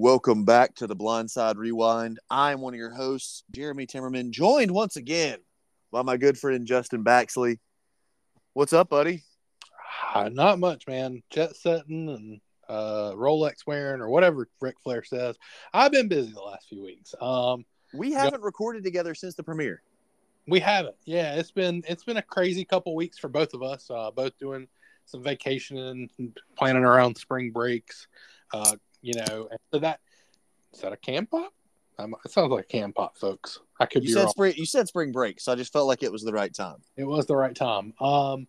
Welcome back to the Blindside Rewind. I'm one of your hosts, Jeremy Timmerman, joined once again by my good friend Justin Baxley. What's up, buddy? Uh, not much, man. Jet setting and uh, Rolex wearing or whatever Ric Flair says. I've been busy the last few weeks. Um, We haven't recorded together since the premiere. we haven't. Yeah, it's been it's been a crazy couple weeks for both of us. Uh, both doing some vacationing, and planning own spring breaks. Uh, you know, and so that is that a cam pop? Um, it sounds like a cam pop, folks. I could You be said wrong. spring. You said spring break, so I just felt like it was the right time. It was the right time. Um,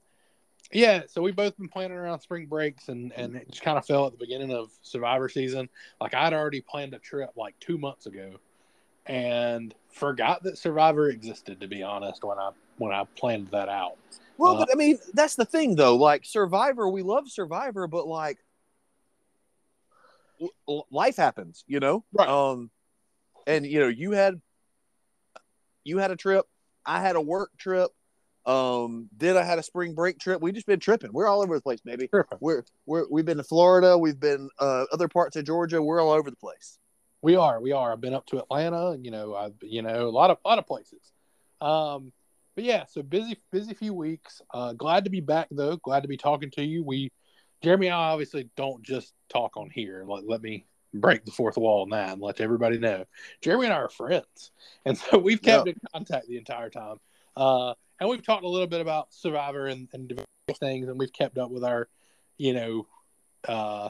yeah, so we've both been planning around spring breaks, and and it just kind of fell at the beginning of Survivor season. Like I'd already planned a trip like two months ago, and forgot that Survivor existed. To be honest, when I when I planned that out, Well, Uh, but I mean, that's the thing, though. Like Survivor, we love Survivor, but like life happens, you know. Right. Um, and you know, you had you had a trip. I had a work trip. Um, then I had a spring break trip. We just been tripping. We're all over the place, baby. We're we're we've been to Florida. We've been uh, other parts of Georgia. We're all over the place. we are we are. I've been up to Atlanta. You know, I've you know a lot of lot of places. Um, but yeah, so busy busy few weeks. Uh, glad to be back though. Glad to be talking to you. We Jeremy and I obviously don't just talk on here. Let, let me break the fourth wall on that and let everybody know. Jeremy and I are friends. And so we've kept in contact the entire time. Uh, and we've talked a little bit about Survivor and, and things, and we've kept up with our, you know, uh,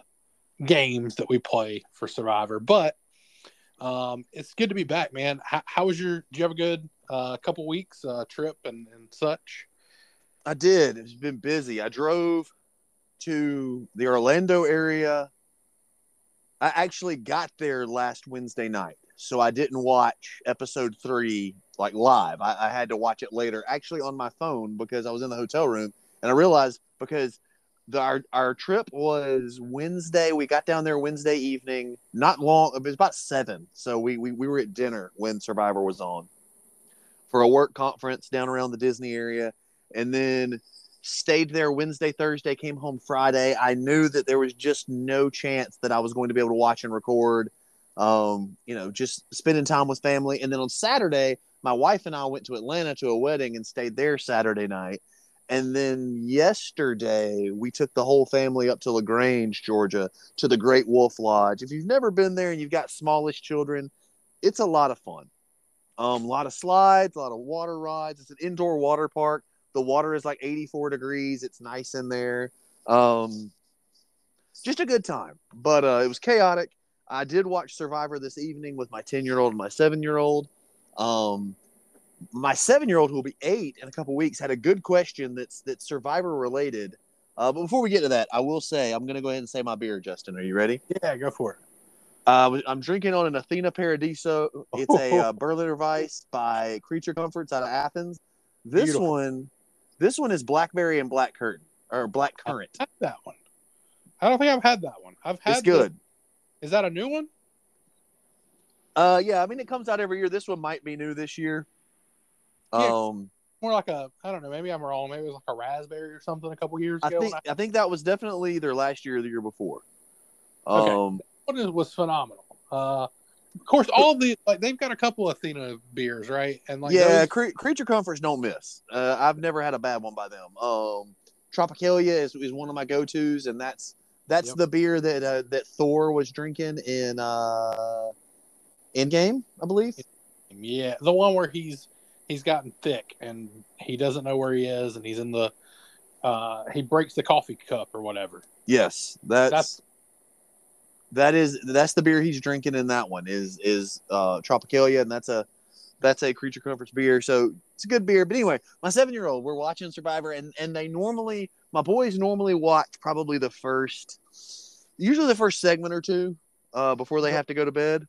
games that we play for Survivor. But um, it's good to be back, man. How, how was your, did you have a good uh, couple weeks uh, trip and, and such? I did. It's been busy. I drove to the Orlando area. I actually got there last Wednesday night, so I didn't watch episode three like live. I, I had to watch it later, actually on my phone because I was in the hotel room, and I realized because the, our our trip was Wednesday. We got down there Wednesday evening, not long. It was about seven, so we we, we were at dinner when Survivor was on for a work conference down around the Disney area, and then stayed there Wednesday, Thursday, came home Friday. I knew that there was just no chance that I was going to be able to watch and record. Um, you know, just spending time with family. And then on Saturday, my wife and I went to Atlanta to a wedding and stayed there Saturday night. And then yesterday, we took the whole family up to LaGrange, Georgia, to the Great Wolf Lodge. If you've never been there and you've got smallish children, it's a lot of fun. Um, a lot of slides, a lot of water rides. It's an indoor water park. The water is like 84 degrees. It's nice in there. Um, just a good time, but uh, it was chaotic. I did watch Survivor this evening with my 10 year old and my seven year old. Um, my seven year old, who will be eight in a couple weeks, had a good question that's that's Survivor related. Uh, but before we get to that, I will say I'm going to go ahead and say my beer. Justin, are you ready? Yeah, go for it. Uh, I'm drinking on an Athena Paradiso. It's a uh, Berliner Weiss by Creature Comforts out of Athens. This Beautiful. one, this one is blackberry and black currant or black currant. That one. I don't think I've had that one. I've had It's good. the- is that a new one? Uh, yeah, I mean it comes out every year. This one might be new this year. Yeah. Um, More like a I don't know. Maybe I'm wrong. Maybe it was like a raspberry or something a couple years I think I think that was definitely either last year or the year before. Okay. Um, one was phenomenal. Uh, of course, all the like they've got a couple of Athena beers, right? And like yeah, those- cre- creature comforts don't miss. Uh, I've never had a bad one by them. Um, Tropicalia is, is one of my go tos, and that's that's Yep. the beer that uh, that Thor was drinking in uh, Endgame, I believe. yeah, the one where he's he's gotten thick and he doesn't know where he is, and he's in the uh, he breaks the coffee cup or whatever. Yes, that's, That's that is that's the beer he's drinking in that one is is uh, Tropicalia, and that's a that's a creature comforts beer. So it's a good beer. But anyway, my seven year old, we're watching Survivor, and and they normally my boys normally watch probably the first, usually the first segment or two, uh, before they have to go to bed.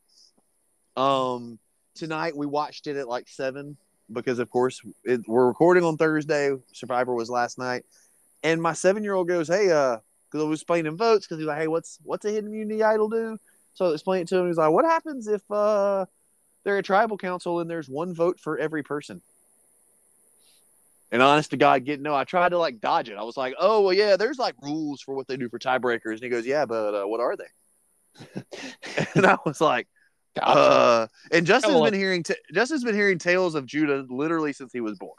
Um, tonight we watched it at like seven because of course it, we're recording on Thursday. Survivor was last night, and my seven year old goes, "Hey, uh." Because I was explaining votes, because he's like, "Hey, what's what's a hidden immunity idol do?" So I explained it to him. He's like, "What happens if uh, they're a tribal council and there's one vote for every person?" And honest to God, get no. I tried to like dodge it. I was like, "Oh well, yeah, there's like rules for what they do for tiebreakers." And he goes, "Yeah, but uh, what are they?" and I was like, Gotcha. uh, and Justin's been hearing t- Justin's been hearing tales of Judah literally since he was born.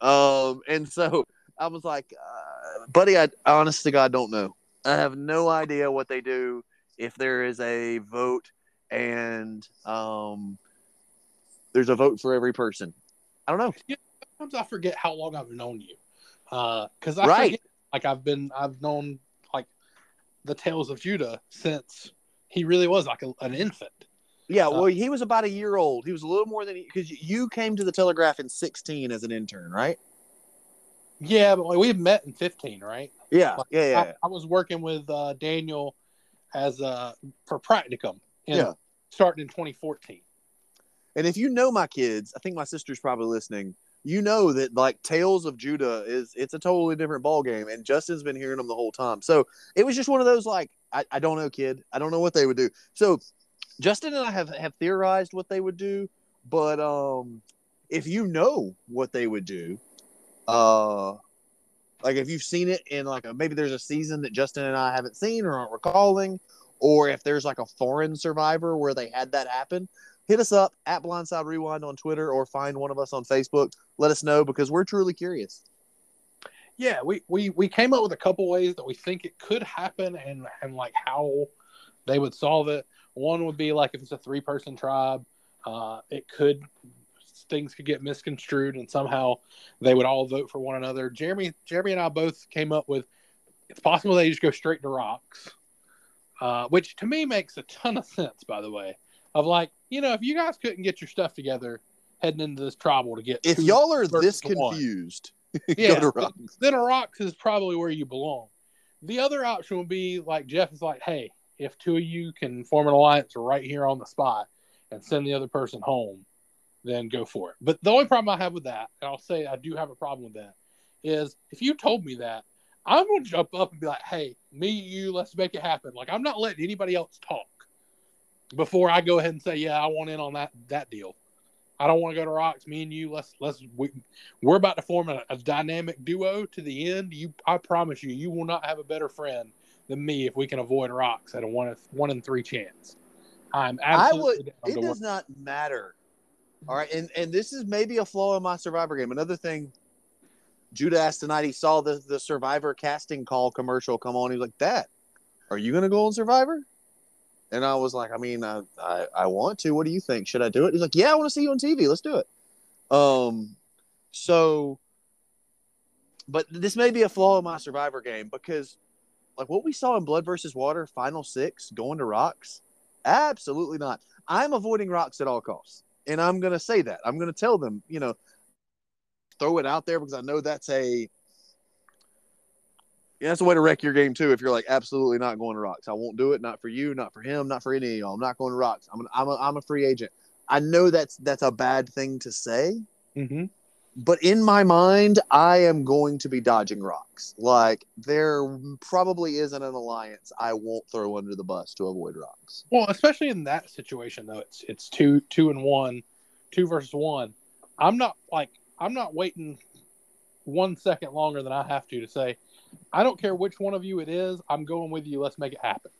Um, and so I was like, uh, buddy, I honest to God don't know. I have no idea what they do if there is a vote and um, there's a vote for every person. I don't know. Sometimes I forget how long I've known you, because I Right. forget, like I've been I've known like the tales of Judah since he really was like a, an infant. Yeah, Uh, well, he was about a year old. He was a little more than because you came to the Telegraph in 16 as an intern, right? Yeah, but like, we've met in fifteen, right? Yeah, Like, yeah, yeah. I, I was working with uh, Daniel as uh, for practicum, in, Yeah. starting in 2014. And if you know my kids, I think my sister's probably listening. You know that like Tales of Judah is it's a totally different ball game, and Justin's been hearing them the whole time. So it was just one of those like I, I don't know, kid. I don't know what they would do. So Justin and I have have theorized what they would do, but um, if you know what they would do, uh, like if you've seen it in like a, maybe there's a season that Justin and I haven't seen or aren't recalling, or if there's like a foreign survivor where they had that happen, hit us up at Blindside Rewind on Twitter or find one of us on Facebook. Let us know because we're truly curious. Yeah, we, we we came up with a couple ways that we think it could happen and and like how they would solve it. One would be like if it's a three person tribe, uh, it could things could get misconstrued and somehow they would all vote for one another. Jeremy Jeremy and I both came up with it's possible they just go straight to rocks, uh, which to me makes a ton of sense. By the way, of like you know if you guys couldn't get your stuff together heading into this tribal to get If two y'all are this confused, Yeah. go to Rocks. then a rocks is probably where you belong. The other option would be like Jeff is like, hey, if two of you can form an alliance right here on the spot and send the other person home, then go for it. But the only problem I have with that, and I'll say I do have a problem with that, is if you told me that, I'm gonna jump up and be like, hey, me, you, let's make it happen. Like I'm not letting anybody else talk before I go ahead and say, yeah, I want in on that that deal. I don't want to go to rocks. Me and you, let's let's we, we're about to form a, a dynamic duo to the end. You, I promise you, you will not have a better friend than me if we can avoid rocks at a one one in three chance. I'm I absolutely would. It does work. not matter. All right, and and this is maybe a flaw in my Survivor game. Another thing, Judah asked tonight. He saw the the Survivor casting call commercial come on. He was like, "That, are you going to go on Survivor?" And I was like, "I mean, I, I I want to. What do you think? Should I do it?" He's like, "Yeah, I want to see you on TV. Let's do it." Um, so, but this may be a flaw in my Survivor game because, like what we saw in Blood versus Water, Final Six, going to rocks. Absolutely not. I'm avoiding rocks at all costs. And I'm going to say that. I'm going to tell them, you know, throw it out there because I know that's a yeah, that's a way to wreck your game too if you're like absolutely not going to rocks. I won't do it, not for you, not for him, not for any of y'all. I'm not going to rocks. I'm an, I'm a, I'm a free agent. I know that's that's a bad thing to say, Mhm. But in my mind, I am going to be dodging rocks. Like there probably isn't an alliance I won't throw under the bus to avoid rocks. Well, especially in that situation though, it's it's two two and one, two versus one. I'm not like I'm not waiting one second longer than I have to to say, I don't care which one of you it is. I'm going with you. Let's make it happen.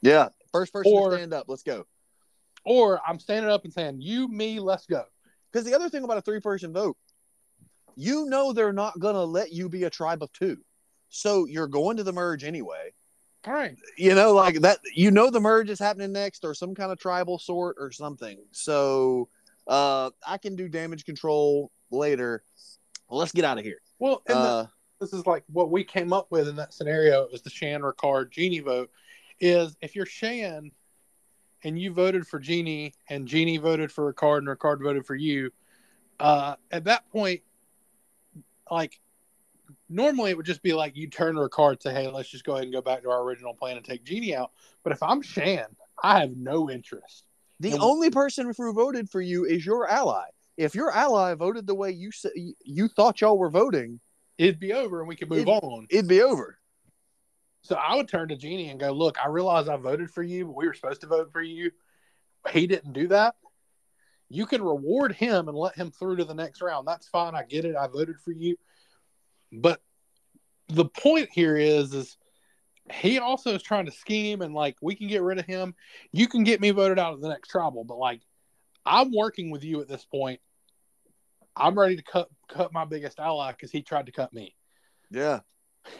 Yeah, first person Or- to stand up. Let's go. Or I'm standing up and saying, "You, me, let's go." Because the other thing about a three person vote, you know they're not going to let you be a tribe of two. So you're going to the merge anyway. All right. You know, like that, you know, the merge is happening next or some kind of tribal sort or something. So uh, I can do damage control later. Let's get out of here. Well, and the, Uh, this is like what we came up with in that scenario is the Shan Ricard Genie vote. Is if you're Shan and you voted for Genie and Genie voted for Ricard and Ricard voted for you, uh, at that point, like normally it would just be like you turn to Ricard and say, "Hey, let's just go ahead and go back to our original plan and take Genie out." But if I'm Shan, I have no interest. the And- only person who voted for you is your ally. If your ally voted the way you you thought y'all were voting, It'd be over and we could move It- on. it'd be over. So I would turn to Genie and go, look, I realize I voted for you, but we were supposed to vote for you. He didn't do that. You can reward him and let him through to the next round. That's fine. I get it. I voted for you. But the point here is, is he also is trying to scheme and like we can get rid of him. You can get me voted out of the next tribal, but like I'm working with you at this point. I'm ready to cut cut my biggest ally because he tried to cut me. Yeah.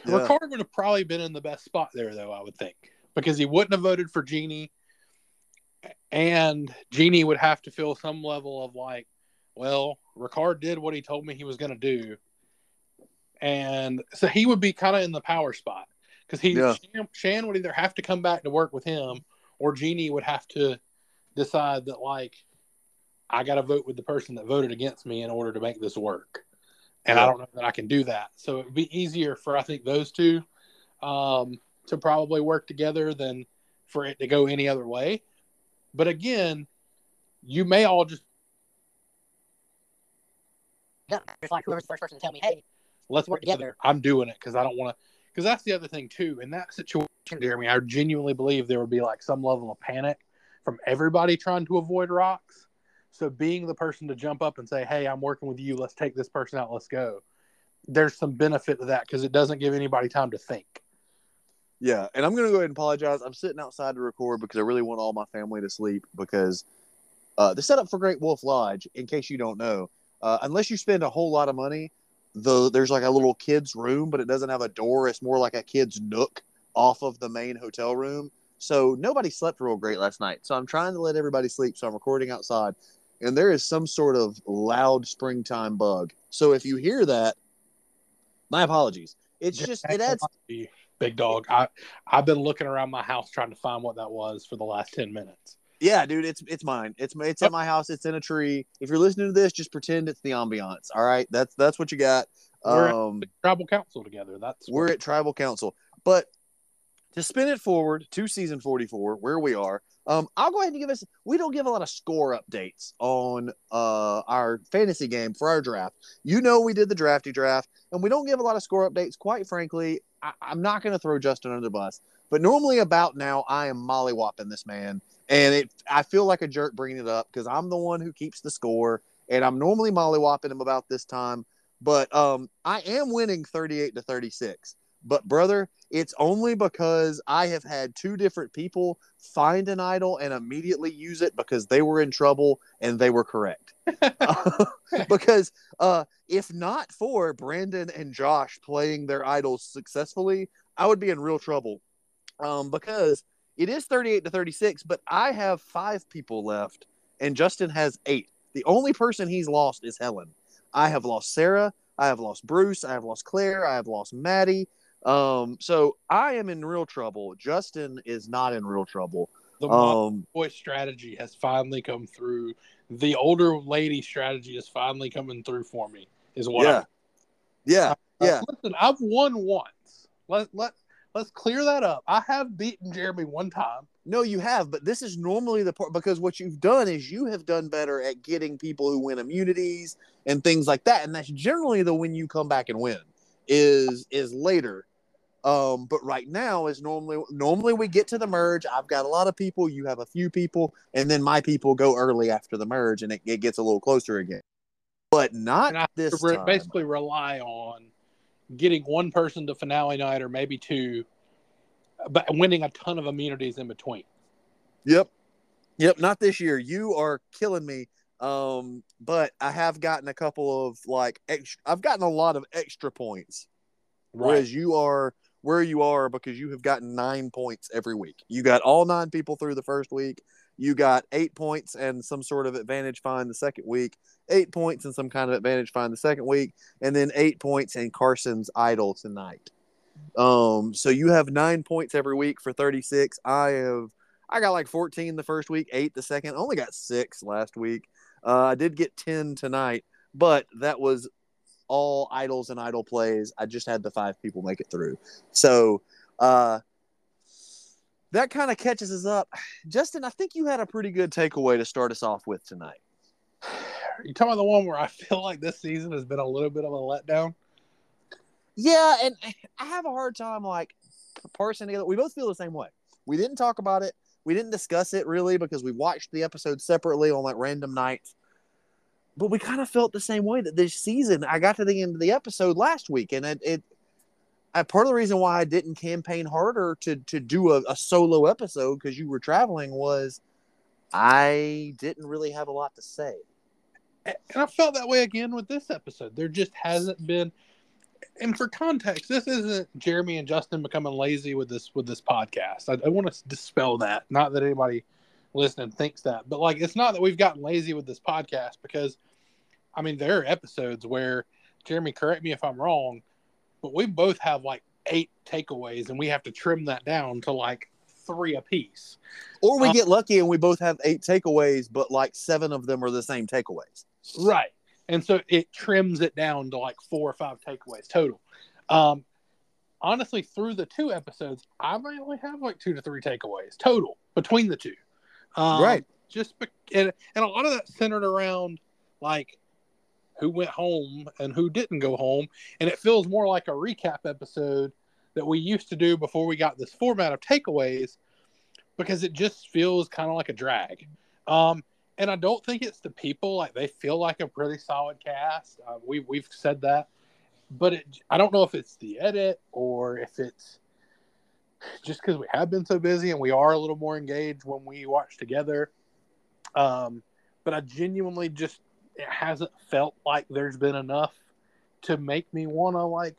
yeah. Ricard would have probably been in the best spot there, though. I would think because he wouldn't have voted for Genie, and Genie would have to feel some level of like, well, Ricard did what he told me he was going to do, and so he would be kind of in the power spot because he Yeah. Shan, Shan would either have to come back to work with him, or Genie would have to decide that like I got to vote with the person that voted against me in order to make this work. And I don't know that I can do that. So it'd be easier for I think those two um, to probably work together than for it to go any other way. But again, you may all just done. It's like whoever's the first person to tell me, hey, let's work together. I'm doing it because I don't want to. Because that's the other thing too. In that situation, Jeremy, I genuinely believe there would be like some level of panic from everybody trying to avoid rocks. So being the person to jump up and say, "Hey, I'm working with you. Let's take this person out. Let's go." There's some benefit to that because it doesn't give anybody time to think. Yeah, and I'm gonna go ahead and apologize. I'm sitting outside to record because I really want all my family to sleep because uh, the setup for Great Wolf Lodge, in case you don't know, uh, unless you spend a whole lot of money, the there's like a little kids room, but it doesn't have a door. It's more like a kids nook off of the main hotel room. So nobody slept real great last night. So I'm trying to let everybody sleep. So I'm recording outside, and there is some sort of loud springtime bug. So if you hear that, my apologies. It's just it adds Big dog. I I've been looking around my house trying to find what that was for the last ten minutes. Yeah, dude, it's it's mine. It's it's at my house. It's in a tree. If you're listening to this, just pretend it's the ambiance. All right, that's that's what you got. We're at Um, Tribal council together. That's we're at Tribal Council, but to spin it forward to season 44, where we are, um, I'll go ahead and give us. We don't give a lot of score updates on uh our fantasy game for our draft. You know, we did the drafty draft, and we don't give a lot of score updates. Quite frankly, I, I'm not going to throw Justin under the bus, but normally about now, I am mollywhopping this man, and it. I feel like a jerk bringing it up because I'm the one who keeps the score, and I'm normally mollywhopping him about this time. But um, I am winning 38 to 36. But brother, it's only because I have had two different people find an idol and immediately use it because they were in trouble and they were correct. because uh, if not for Brandon and Josh playing their idols successfully, I would be in real trouble. Um, because it is 38 to 36, but I have five people left and Justin has eight. The only person he's lost is Helen. I have lost Sarah. I have lost Bruce. I have lost Claire. I have lost Maddie. Um, so I am in real trouble. Justin is not in real trouble. the Um, boy strategy has finally come through. The older lady strategy is finally coming through for me. Is what yeah, I'm yeah, Uh, yeah. listen, I've won once. Let let let's clear that up. I have beaten Jeremy one time. No, you have, but this is normally the part because what you've done is you have done better at getting people who win immunities and things like that, and that's generally the when you come back and win is is later. Um, but right now is normally normally we get to the merge. I've got a lot of people, you have a few people, and then my people go early after the merge, and it, it gets a little closer again. But not this re- time. basically rely on getting one person to finale night or maybe two, but winning a ton of immunities in between. Yep. Yep. Not this year. You are killing me. Um, but I have gotten a couple of like extra, I've gotten a lot of extra points. Whereas you are where you are because you have gotten nine points every week. You got all nine people through the first week. You got eight points and some sort of advantage find the second week, eight points and some kind of advantage find the second week, and then eight points and Carson's idol tonight. Um, so you have nine points every week for 36. I have I got like 14 the first week, eight the second. Only got six last week. Uh, I did get 10 tonight, but that was all idols and idol plays. I just had the five people make it through. So uh, that kind of catches us up. Justin, I think you had a pretty good takeaway to start us off with tonight. You talking about the one where I feel like this season has been a little bit of a letdown? Yeah, and I have a hard time like parsing together. We both feel the same way. We didn't talk about it. We didn't discuss it really because we watched the episode separately on like random nights. But we kind of felt the same way that this season. I got to the end of the episode last week, and it, it I, part of the reason why I didn't campaign harder to to do a, a solo episode because you were traveling was I didn't really have a lot to say. and I felt that way again with this episode. There just hasn't been. And for context, this isn't Jeremy and Justin becoming lazy with this with this podcast. I, I want to dispel that. Not that anybody listening thinks that, but like it's not that we've gotten lazy with this podcast because, I mean, there are episodes where Jeremy, correct me if I'm wrong, but we both have like eight takeaways, and we have to trim that down to like three apiece. Or we Um, get lucky and we both have eight takeaways, but like seven of them are the same takeaways. Right. And so it trims it down to like four or five takeaways total. Um, honestly, through the two episodes, I only have like two to three takeaways total between the two. Um, Right. Just be- and, and a lot of that centered around like who went home and who didn't go home. And it feels more like a recap episode that we used to do before we got this format of takeaways because it just feels kind of like a drag. Um, and I don't think it's the people like they feel like a pretty solid cast. Uh, we we've said that, but it, I don't know if it's the edit or if it's just because we have been so busy and we are a little more engaged when we watch together. Um, but I genuinely just it hasn't felt like there's been enough to make me want to like.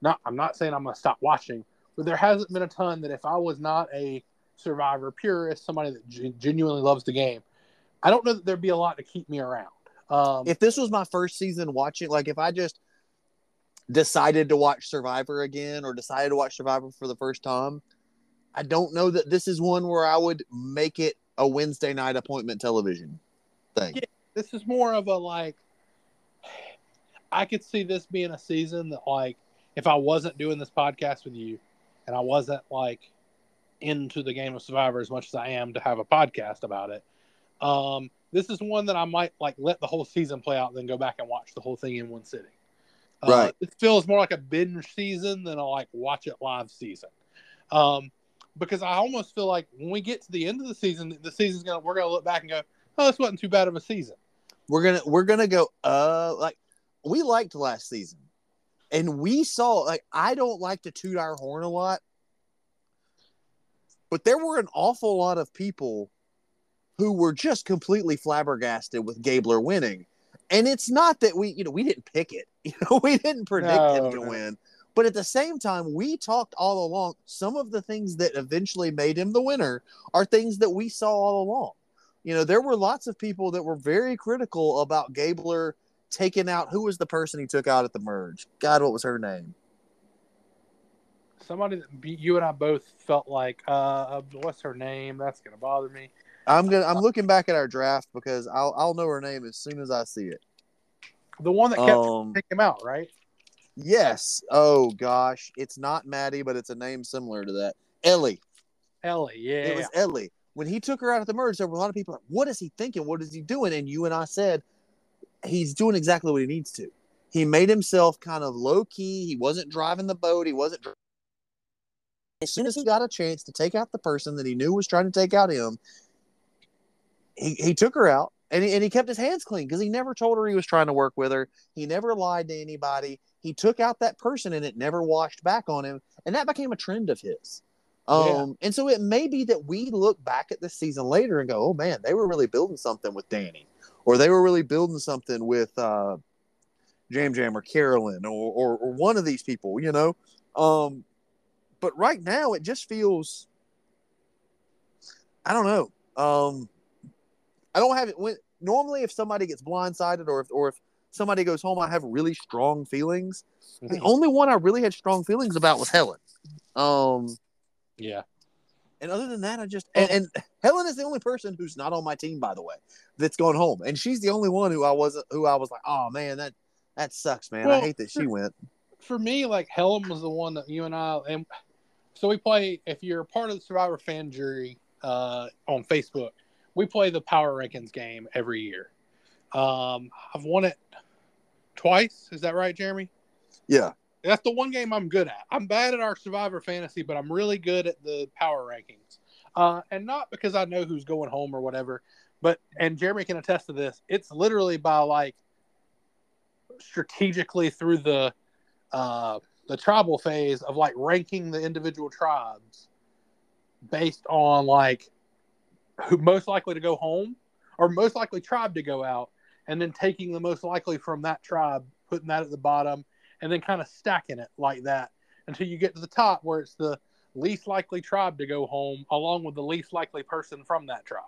Not I'm not saying I'm gonna stop watching, but there hasn't been a ton that if I was not a Survivor purist, somebody that gen- genuinely loves the game, I don't know that there'd be a lot to keep me around. Um, If this was my first season watching, like if I just decided to watch Survivor again or decided to watch Survivor for the first time, I don't know that this is one where I would make it a Wednesday night appointment television thing. Yeah. this is more of a like, I could see this being a season that like, if I wasn't doing this podcast with you, and I wasn't like into the game of Survivor as much as I am to have a podcast about it. Um, this is one that I might like let the whole season play out, then go back and watch the whole thing in one sitting. Uh, Right. It feels more like a binge season than a like watch it live season. Um, because I almost feel like when we get to the end of the season, the season's gonna we're gonna look back and go, oh, this wasn't too bad of a season. We're gonna we're gonna go uh like we liked last season. And we saw like I don't like to toot our horn a lot. But there were an awful lot of people who were just completely flabbergasted with Gabler winning. And it's not that we, you know, we didn't pick it. You know, we didn't predict No, him to no. win. But at the same time, we talked all along. Some of the things that eventually made him the winner are things that we saw all along. You know, there were lots of people that were very critical about Gabler taking out who was the person he took out at the merge. God, what was her name? Somebody that you and I both felt like, uh, what's her name? That's gonna bother me. I'm gonna. I'm looking back at our draft because I'll I'll know her name as soon as I see it. The one that kept Um, taking him out, right? yes. Oh gosh, it's not Maddie, but it's a name similar to that. Ellie. Ellie, yeah. It was Ellie. When he took her out at the merge, there were a lot of people like, "What is he thinking? What is he doing?" And you and I said, "He's doing exactly what he needs to." He made himself kind of low key. He wasn't driving the boat. He wasn't. dr- As soon as he got a chance to take out the person that he knew was trying to take out him, he, he took her out and he, and he kept his hands clean because he never told her he was trying to work with her. He never lied to anybody. He took out that person and it never washed back on him. And that became a trend of his. Um, Yeah. and so it may be that we look back at this season later and go, oh man, they were really building something with Danny, or they were really building something with uh, Yam Yam or Carolyn or, or, or one of these people, you know? Um, but right now it just feels, I don't know. Um, I don't have it when normally if somebody gets blindsided or if, or if somebody goes home, I have really strong feelings. The only one I really had strong feelings about was Helen. Um, yeah. and other than that, I just and, and Helen is the only person who's not on my team, by the way, that's going home, and she's the only one who I wasn't who I was like, oh man, that that sucks, man. I hate that she went. For me, like Helen was the one that you and I and so we play. If you're part of the Survivor fan jury uh, on Facebook, we play the Power Rankings game every year. Um, I've won it twice. Is that right, Jeremy? Yeah, That's the one game I'm good at. I'm bad at our Survivor fantasy, but I'm really good at the power rankings. Uh, and not because I know who's going home or whatever, but and Jeremy can attest to this. It's literally by like strategically through the uh, the tribal phase of like ranking the individual tribes based on like who most likely to go home or most likely tribe to go out and then taking the most likely from that tribe putting that at the bottom and then kind of stacking it like that until you get to the top where it's the least likely tribe to go home along with the least likely person from that tribe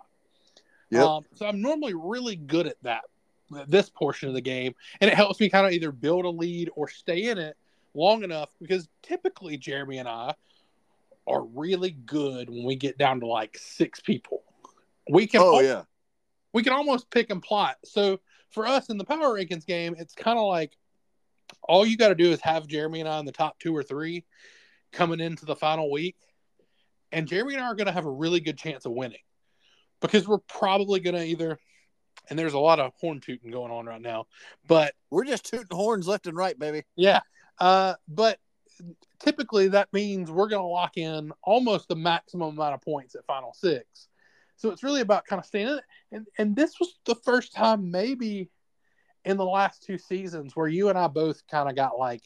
Yep. um, so i'm normally really good at that this portion of the game and it helps me kind of either build a lead or stay in it long enough because typically jeremy and i are really good when we get down to like six people we can Oh al- yeah. we can almost pick and plot. So for us in the power rankings game, it's kind of like all you got to do is have Jeremy and I in the top two or three coming into the final week, and Jeremy and I are going to have a really good chance of winning because we're probably going to either. And there's a lot of horn tooting going on right now, but We're just tooting horns left and right, baby. yeah, uh, but typically that means we're going to lock in almost the maximum amount of points at final six. So it's really about kind of staying in it. And, and this was the first time, maybe in the last two seasons, where you and I both kind of got like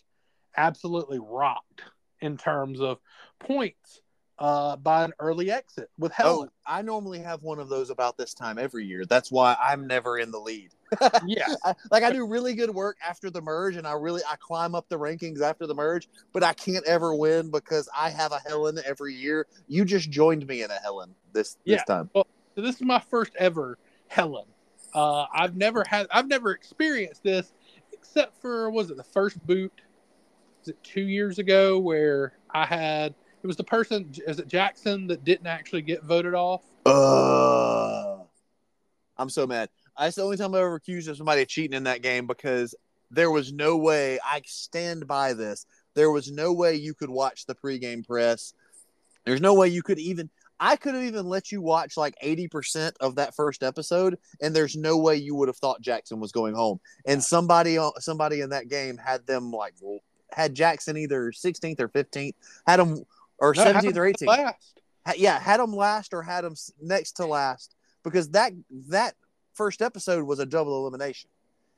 absolutely rocked in terms of points uh, by an early exit with Helen. Oh, I normally have one of those about this time every year. That's why I'm never in the lead. Yeah. I, like I do really good work after the merge, and I really I climb up the rankings after the merge, but I can't ever win because I have a Helen every year. You just joined me in a Helen this this Yeah. time. So this is my first ever Helen. Uh, I've never had, I've never experienced this except for was it the first boot? Was it two years ago where I had? It was the person, is it Jackson that didn't actually get voted off? Uh, I'm so mad. That's the only time I ever accused of somebody of cheating in that game because there was no way I stand by this. There was no way you could watch the pregame press. There's no way you could even. I could have even let you watch like 80% of that first episode, and there's no way you would have thought Jackson was going home. And somebody, on- somebody in that game had them like had Jackson either 16th or 15th, had him or No, 17th or 18th Last. yeah, had them last or had them next to last because that that first episode was a double elimination,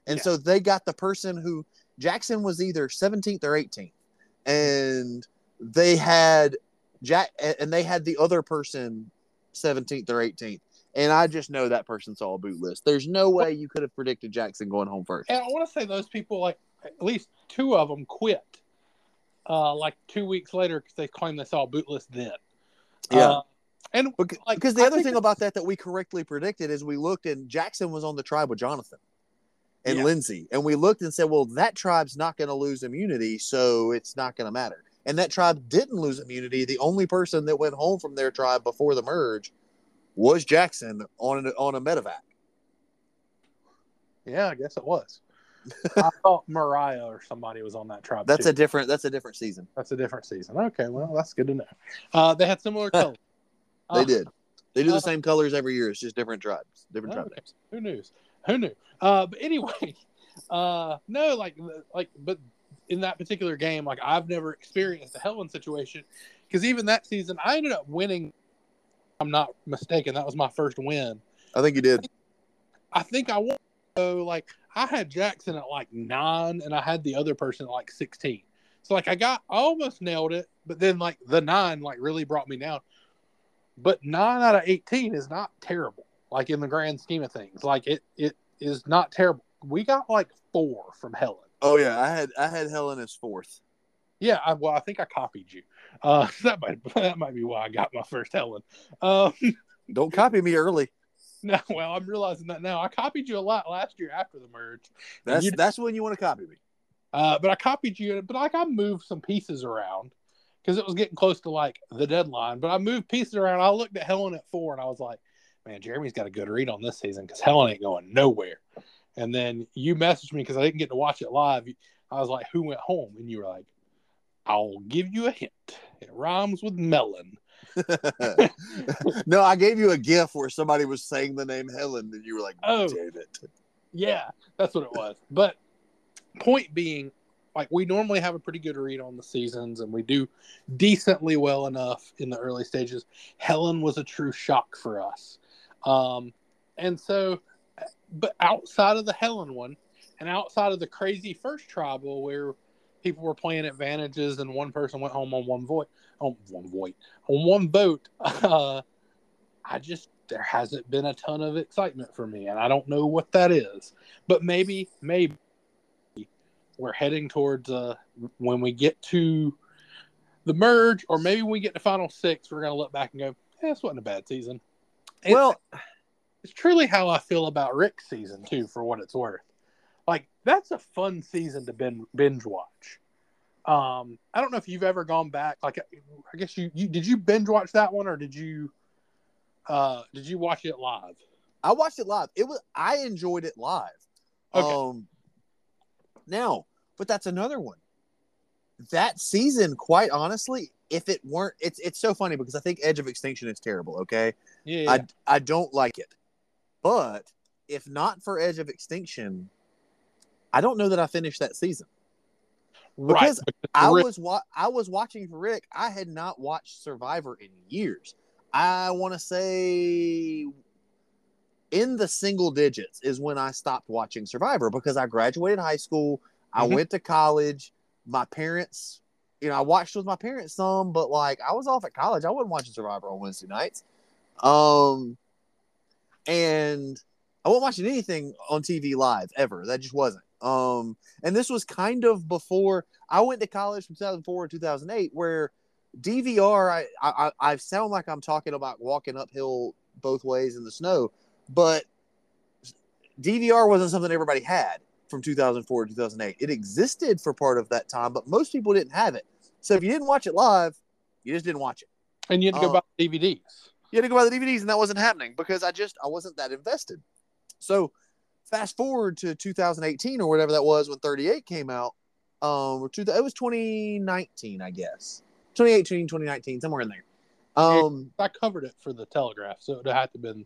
and Yeah. so they got the person who Jackson was either 17th or 18th, and they had Jack and they had the other person 17th or 18th. And I just know that person saw a boot list. There's no way you could have predicted Jackson going home first. And I want to say those people, like at least two of them, quit. Uh, like two weeks later because they claimed they saw a boot list then. Yeah. Uh, and Bec- like, because the I other thing about that that we correctly predicted is we looked and Jackson was on the tribe with Jonathan and Yeah. Lindsay, and we looked and said, well, that tribe's not going to lose immunity, so it's not going to matter. And that tribe didn't lose immunity. The only person that went home from their tribe before the merge was Jackson on a, on a medevac. Yeah, I guess it was. I thought Mariah or somebody was on that tribe. That's too. a different. That's a different season. that's a different season. Okay, well that's good to know. Uh, they had similar colors. They Uh, did. They do uh, the same colors every year. It's just different tribes. Different oh, tribes. Who knew? Who knew? Uh, but anyway, uh, no, like, like, but in that particular game, like, I've never experienced a Helen situation because even that season, I ended up winning. I'm not mistaken. That was my first win. I think you did. I think I won. So like I had Jackson at like nine, and I had the other person at like sixteen. So like I got I almost nailed it, but then like the nine like really brought me down. But nine out of eighteen is not terrible. Like in the grand scheme of things, like it it is not terrible. We got like four from Helen. Oh yeah, I had I had Helen as fourth. Yeah, I, well, I think I copied you. Uh, that might that might be why I got my first Helen. Um, Don't copy me early. no, well, I'm realizing that now. I copied you a lot last year after the merge. That's that's when you want to copy me. Uh, but I copied you, but like I moved some pieces around because it was getting close to like the deadline. But I moved pieces around. I looked at Helen at four, and I was like, "Man, Jeremy's got a good read on this season because Helen ain't going nowhere." And then you messaged me because I didn't get to watch it live. I was like, "Who went home?" And you were like, "I'll give you a hint. It rhymes with melon." no, I gave you a gift where somebody was saying the name Helen, and you were like, Oh. "Damn it!" Yeah, that's what it was. But point being, like we normally have a pretty good read on the seasons and we do decently well enough in the early stages. Helen was a true shock for us. Um, and so, but outside of the Helen one and outside of the crazy first tribal where people were playing advantages, and one person went home on one vote, on one vote, on one vote. Uh, I just there hasn't been a ton of excitement for me, and I don't know what that is. But maybe, maybe we're heading towards uh, when we get to the merge, or maybe when we get to final six, we're gonna look back and go, "Yeah, this wasn't a bad season." It's, well, it's truly how I feel about Rick's season too, for what it's worth. Like that's a fun season to binge, binge watch. Um, I don't know if you've ever gone back. Like, I guess you, you did you binge watch that one, or did you uh did you watch it live? I watched it live. It was I enjoyed it live. Okay. Um now, but that's another one. That season, quite honestly, if it weren't it's it's so funny because I think Edge of Extinction is terrible, okay? Yeah, I I don't like it. But if not for Edge of Extinction, I don't know that I finished that season. right. because I Rick- was wa- I was watching for Rick. I had not watched Survivor in years. I want to say in the single digits is when I stopped watching Survivor because I graduated high school. I Mhm. went to college. My parents, you know, I watched with my parents some, but like I was off at college. I wasn't watching Survivor on Wednesday nights. Um, and I wasn't watching anything on TV live ever. That just wasn't. Um, and this was kind of before I went to college from 2004 to 2008, where DVR. I I, I sound like I'm talking about walking uphill both ways in the snow, but DVR wasn't something everybody had from 2004 to 2008. It existed for part of that time, but most people didn't have it. So if you didn't watch it live, you just didn't watch it. and you had to go uh, buy DVDs. You had to go buy the DVDs, and that wasn't happening because I just I wasn't that invested. So fast forward to 2018 or whatever that was when 38 came out. Um, or two, it was 2019, I guess. 2018, 2019, somewhere in there. Um, I covered it for the Telegraph, so it had to have been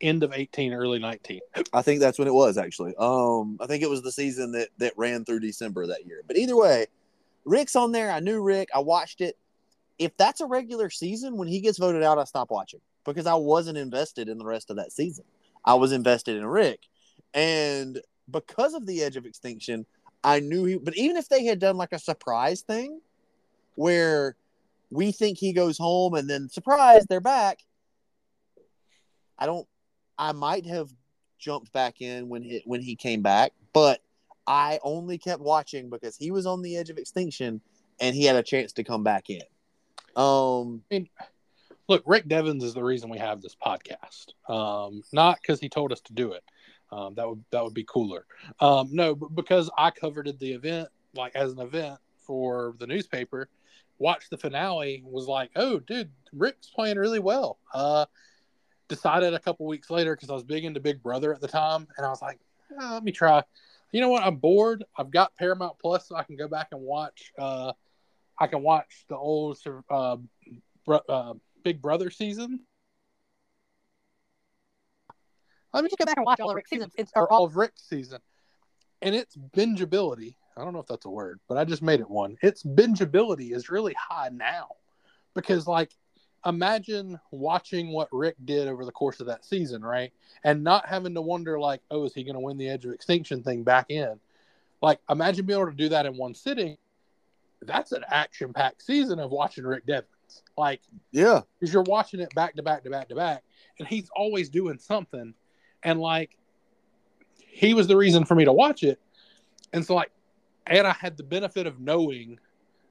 end of eighteen, early nineteen. I think that's when it was actually. Um, I think it was the season that that ran through December that year. But either way, Rick's on there. I knew Rick. I watched it. If that's a regular season, when he gets voted out, I stop watching because I wasn't invested in the rest of that season. I was invested in Rick, and because of the Edge of Extinction, I knew he. But even if they had done like a surprise thing, where we think he goes home and then surprise they're back, I don't. I might have jumped back in when he when he came back, but I only kept watching because he was on the edge of extinction and he had a chance to come back in. Um, Look, Rick Devens is the reason we have this podcast. Um, not because he told us to do it. Um, that would that would be cooler. Um, no, because I covered the event like as an event for the newspaper. Watched the finale, was like, oh, dude, Rick's playing really well. Uh, decided a couple weeks later because I was big into Big Brother at the time, and I was like, "Ah, let me try. You know what? I'm bored. I've got Paramount Plus, so I can go back and watch. Uh, I can watch the old uh, uh, Big Brother season. Let me Just go back and watch all the Rick seasons. It's or or all all of Rick's season, and its bingeability. I don't know if that's a word, but I just made it one. Its bingeability is really high now because, like, imagine watching what Rick did over the course of that season, right? And not having to wonder, like, oh, is he going to win the Edge of Extinction thing back in? Like, imagine being able to do that in one sitting. That's an action packed season of watching Rick Devens. Like, yeah, because you're watching it back to back to back to back, and he's always doing something. And like, he was the reason for me to watch it. And so, like, and I had the benefit of knowing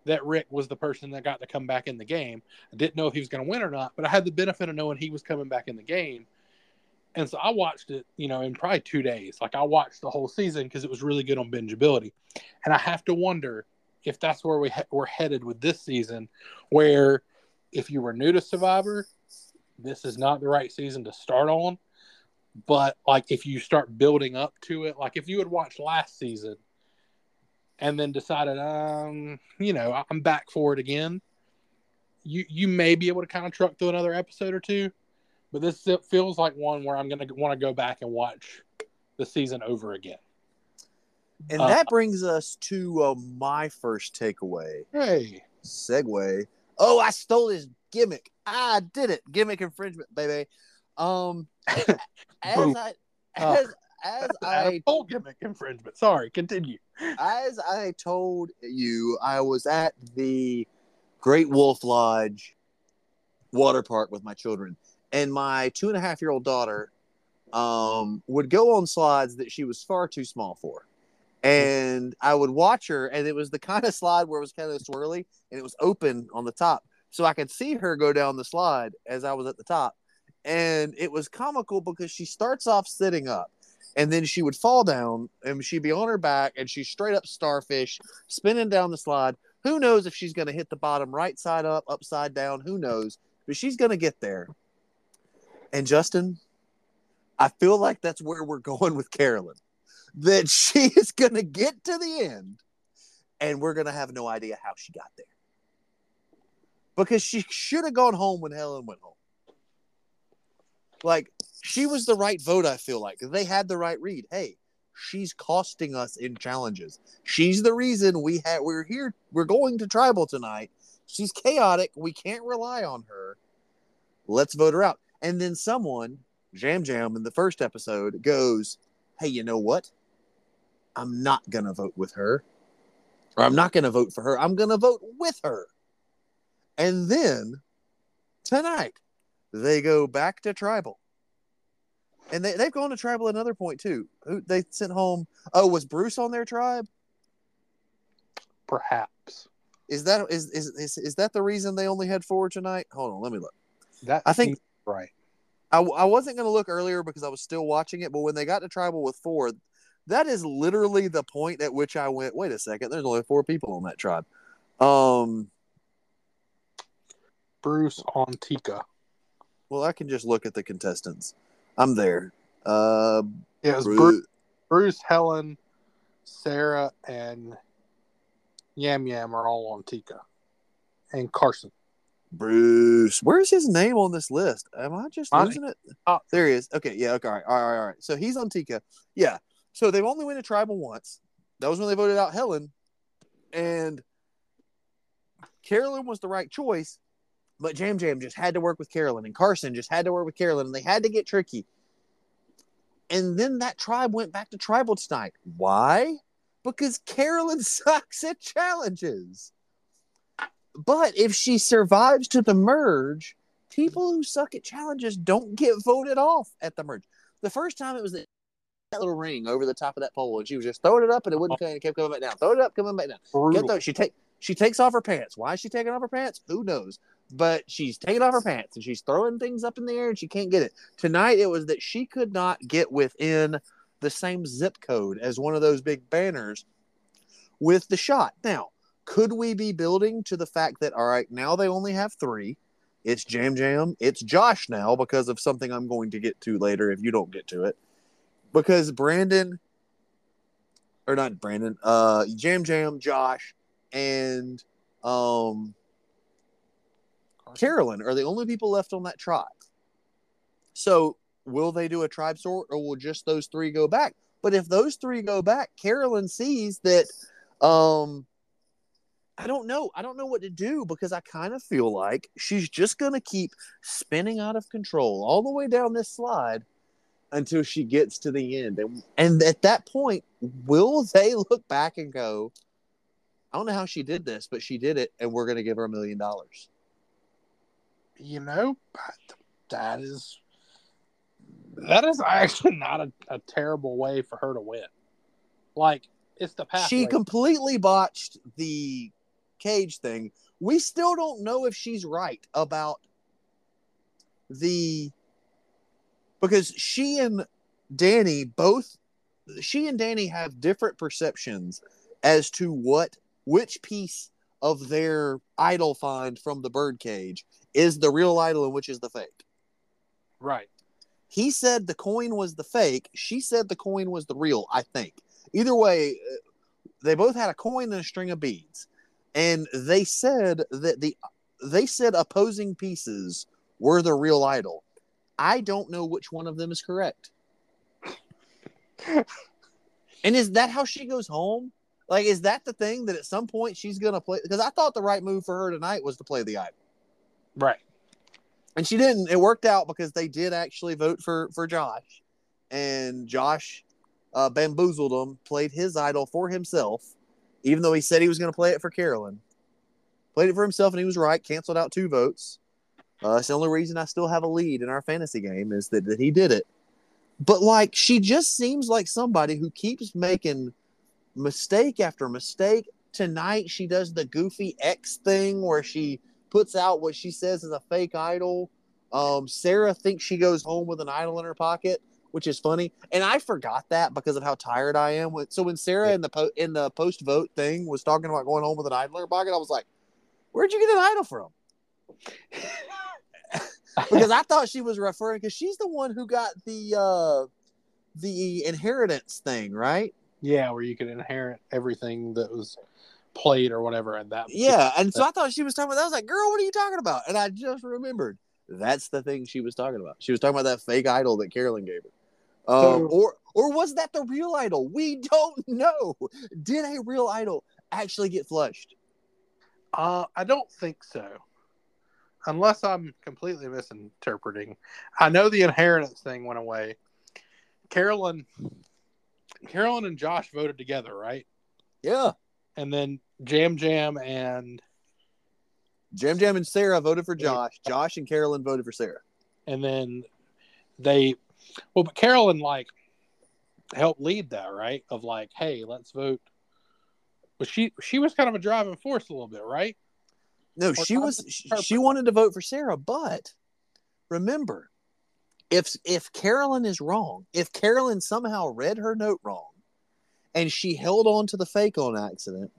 that Rick was the person that got to come back in the game. I didn't know if he was going to win or not, but I had the benefit of knowing he was coming back in the game. And so I watched it, you know, in probably two days. Like I watched the whole season because it was really good on bingeability. And I have to wonder if that's where we ha- we're headed with this season, where if you were new to Survivor, this is not the right season to start on. But like if you start building up to it, like if you had watched last season and then decided, um, you know, I'm back for it again, you you may be able to kind of truck through another episode or two. But this feels like one where I'm gonna want to go back and watch the season over again. and Uh, that brings us to uh, my first takeaway. Hey, Segue. Oh, I stole his gimmick. I did it. Gimmick infringement, baby. Um, as. I Uh. as as I Cole gimmick infringement. Sorry, continue. as I told you, I was at the Great Wolf Lodge water park with my children, and my two and a half year old daughter um, would go on slides that she was far too small for. And I would watch her, and it was the kind of slide where it was kind of swirly and it was open on the top. So I could see her go down the slide as I was at the top. And it was comical because she starts off sitting up and then she would fall down and she'd be on her back and she's straight up starfish spinning down the slide. Who knows if she's going to hit the bottom right side up, upside down? Who knows? But she's going to get there. And Justin, I feel like that's where we're going with Carolyn. That she is going to get to the end and we're going to have no idea how she got there. Because she should have gone home when Helen went home. Like, she was the right vote, I feel like. They had the right read. Hey, she's costing us in challenges. She's the reason we had we're here. We're going to tribal tonight. She's chaotic. We can't rely on her. Let's vote her out. And then someone, Yam Yam, in the first episode, goes, Hey, you know what? I'm not gonna vote with her. Or I'm not gonna vote for her. I'm gonna vote with her. And then tonight, they go back to tribal. And they, they've gone to tribal at another point too. Who they sent home? Oh, was Bruce on their tribe? Perhaps Is that is is is, is that the reason they only had four tonight? Hold on, let me look. that I think- right. I, I wasn't going to look earlier because I was still watching it, but when they got to tribal with four, that is literally the point at which I went. Wait a second, there's only four people on that tribe. Um, Bruce on Tika. Well, I can just look at the contestants. I'm there. Uh, Yeah, it was Bru- Bruce, Bruce, Helen, Sarah, and Yam Yam are all on Tika, and Carson. Bruce. Where's his name on this list? Am I just I- losing it? uh, there he is. Okay, yeah, okay, all right, all right, all right. So he's on Tika. Yeah. So they've only went to tribal once. That was when they voted out Helen. And Carolyn was the right choice, but Yam Yam just had to work with Carolyn, and Carson just had to work with Carolyn, and they had to get tricky. And then that tribe went back to tribal tonight. Why? Because Carolyn sucks at challenges. But if she survives to the merge, people who suck at challenges don't get voted off at the merge. The first time it was that little ring over the top of that pole, and she was just throwing it up, and it wouldn't come, it kept coming back down. Throw it up, coming back down. Get Brutal. those. She take she takes off her pants. Why is she taking off her pants? Who knows? But she's taking off her pants and she's throwing things up in the air and she can't get it. Tonight it was that she could not get within the same zip code as one of those big banners with the shot. Now, could we be building to the fact that all right, now they only have three? It's Yam Yam, it's Josh now because of something I'm going to get to later if you don't get to it. Because Brandon or not Brandon, uh Yam Yam, Josh, and um Carolyn are the only people left on that tribe. So will they do a tribe sort or will just those three go back? But if those three go back, Carolyn sees that um I don't know. I don't know what to do because I kind of feel like she's just going to keep spinning out of control all the way down this slide until she gets to the end. And, and at that point, will they look back and go, I don't know how she did this, but she did it, and we're going to give her a million dollars? You know, that is that is actually not a, a terrible way for her to win. Like it's the pathway. She completely botched the cage thing. We still don't know if she's right about the because she and Danny both she and Danny have different perceptions as to what which piece of their idol find from the bird cage is the real idol and which is the fake. right. He said the coin was the fake. She said the coin was the real, I think. Either way, uh, they both had a coin and a string of beads. And they said that the they said opposing pieces were the real idol. I don't know which one of them is correct. and is that how she goes home? Like, is that the thing that at some point she's gonna play? Because I thought the right move for her tonight was to play the idol Right. and she didn't. It worked out because they did actually vote for for Josh, and Josh uh, bamboozled him, played his idol for himself, even though he said he was going to play it for Carolyn. Played it for himself, and he was right. Canceled out two votes. Uh, that's the only reason I still have a lead in our fantasy game is that, that he did it. But like, she just seems like somebody who keeps making mistake after mistake. Tonight, she does the goofy X thing where she puts out what she says is a fake idol. Um, Sarah thinks she goes home with an idol in her pocket, which is funny. And I forgot that because of how tired I am. So when Sarah in the po- in the post vote thing was talking about going home with an idol in her pocket, I was like, "Where'd you get an idol from?" because I thought she was referring because she's the one who got the uh the inheritance thing, right? Yeah, where you could inherit everything that was played or whatever, and that Yeah, and so I thought she was talking about that. I was like, "Girl, what are you talking about?" And I just remembered that's the thing she was talking about. She was talking about that fake idol that Carolyn gave her. Um, So- or or was that the real idol? We don't know. Did a real idol actually get flushed? Uh, I don't think so, unless I'm completely misinterpreting. I know the inheritance thing went away. Carolyn, Carolyn and Josh voted together, right? Yeah. And then Yam Yam and Yam Yam and Sarah voted for Josh. Josh and Carolyn voted for Sarah. and then they, well, but Carolyn like helped lead that, right? Of like, hey, let's vote. But she she was kind of a driving force a little bit, right? No, Or she was the she, purpose. she wanted to vote for Sarah, but remember, if if Carolyn is wrong, if Carolyn somehow read her note wrong, and she held on to the fake on accident,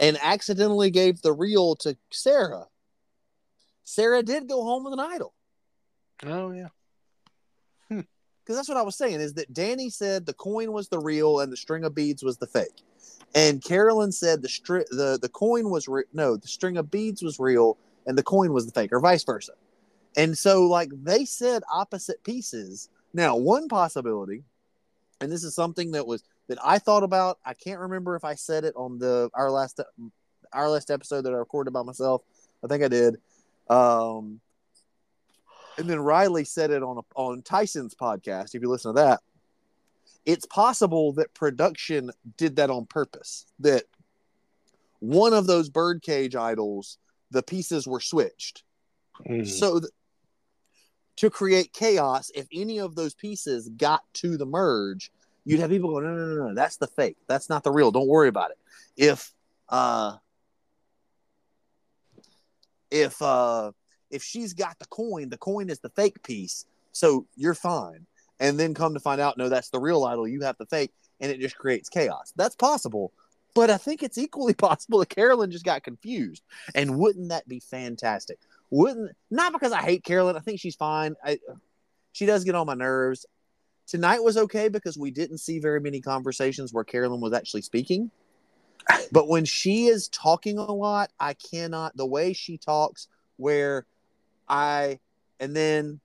and accidentally gave the real to Sarah, Sarah did go home with an idol. Oh yeah. Hmm. because that's what I was saying is that Danny said the coin was the real and the string of beads was the fake, and Carolyn said the stri- the the coin was re- no the string of beads was real and the coin was the fake or vice versa, and so like they said opposite pieces. Now one possibility, and this is something that was that I thought about. I can't remember if I said it on the our last our last episode that I recorded by myself. I think I did. Um, and then Riley said it on a, on Tyson's podcast. If you listen to that, it's possible that production did that on purpose. That one of those birdcage idols, the pieces were switched, Mhm. so th- to create chaos. If any of those pieces got to the merge, you'd have people go, no, no, no, no, that's the fake. That's not the real. Don't worry about it. If uh, if uh, if she's got the coin, the coin is the fake piece, so you're fine. And then come to find out, no, that's the real idol. You have the fake, and it just creates chaos. That's possible, but I think it's equally possible that Carolyn just got confused. And wouldn't that be fantastic? Wouldn't not because I hate Carolyn. I think she's fine. I, she does get on my nerves. Tonight was okay because we didn't see very many conversations where Carolyn was actually speaking. But when she is talking a lot, I cannot. The way she talks, where I and then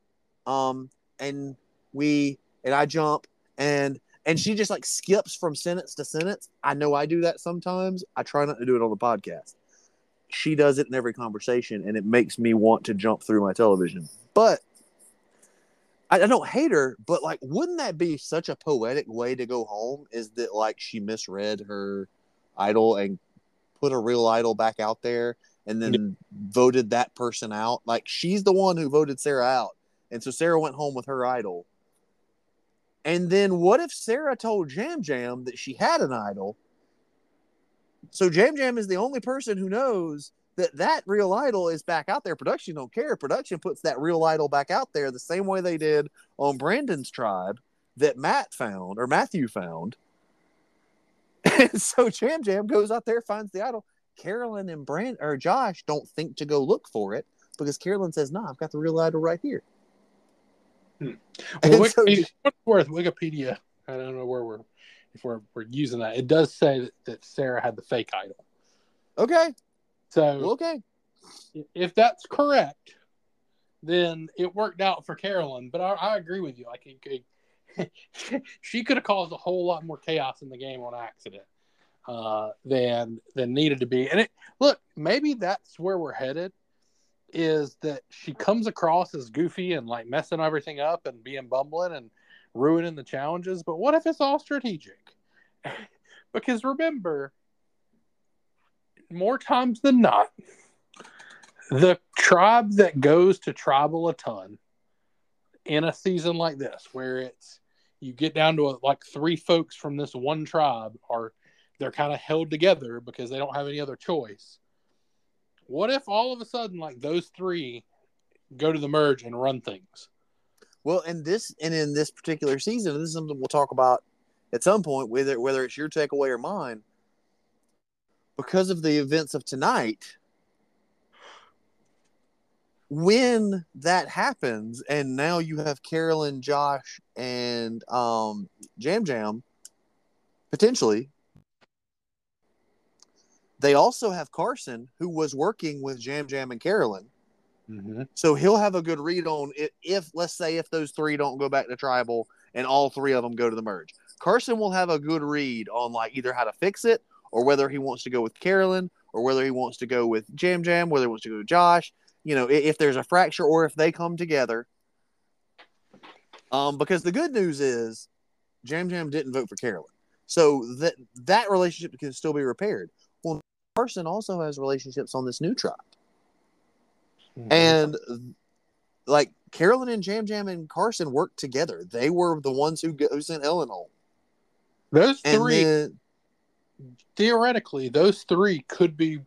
um and we and I jump and and she just like skips from sentence to sentence. I know I do that sometimes. I try not to do it on the podcast. She does it in every conversation, and it makes me want to jump through my television. But I, I don't hate her, but like, wouldn't that be such a poetic way to go home? Is that like she misread her idol and put a real idol back out there and then voted that person out? Like, she's the one who voted Sarah out. And so Sarah went home with her idol. And then what if Sarah told Yam Yam that she had an idol? So Yam Yam is the only person who knows that that real idol is back out there. Production don't care. Production puts that real idol back out there the same way they did on Brandon's tribe that Matt found or Matthew found. And so Yam Yam goes out there, finds the idol. Carolyn and Brand or Josh don't think to go look for it because Carolyn says, "No, I've got the real idol right here." Hmm. Well, And so- what's worth Wikipedia? I don't know where we're if we're we're using that. It does say that, that Sarah had the fake idol. okay, So okay, if that's correct, then it worked out for Carolyn. But I, I agree with you. Like it, could- she could have caused a whole lot more chaos in the game on accident uh, than than needed to be. And it look maybe that's where we're headed. Is that she comes across as goofy and like messing everything up and being bumbling and ruining the challenges, but what if it's all strategic? because remember, more times than not, the tribe that goes to tribal a ton in a season like this, where it's you get down to a, like three folks from this one tribe are they're kind of held together because they don't have any other choice. What if all of a sudden like those three go to the merge and run things? Well, and this and in this particular season, this is something we'll talk about at some point, whether whether it's your takeaway or mine. Because of the events of tonight, when that happens, and now you have Carolyn, Josh, and um, Yam Yam potentially. They also have Carson, who was working with Yam Yam and Carolyn. Mm-hmm. So he'll have a good read on if, if, let's say, if those three don't go back to tribal and all three of them go to the merge. Carson will have a good read on like either how to fix it or whether he wants to go with Carolyn or whether he wants to go with Yam Yam, whether he wants to go with Josh. You know, if, if there's a fracture or if they come together. Um, because the good news is Yam Yam didn't vote for Carolyn. So that that relationship can still be repaired. Well, Carson also has relationships on this new tribe. Mm-hmm. And like Carolyn and Yam Yam and Carson worked together. They were the ones who, who sent Helen home. those And three then, theoretically, those three could be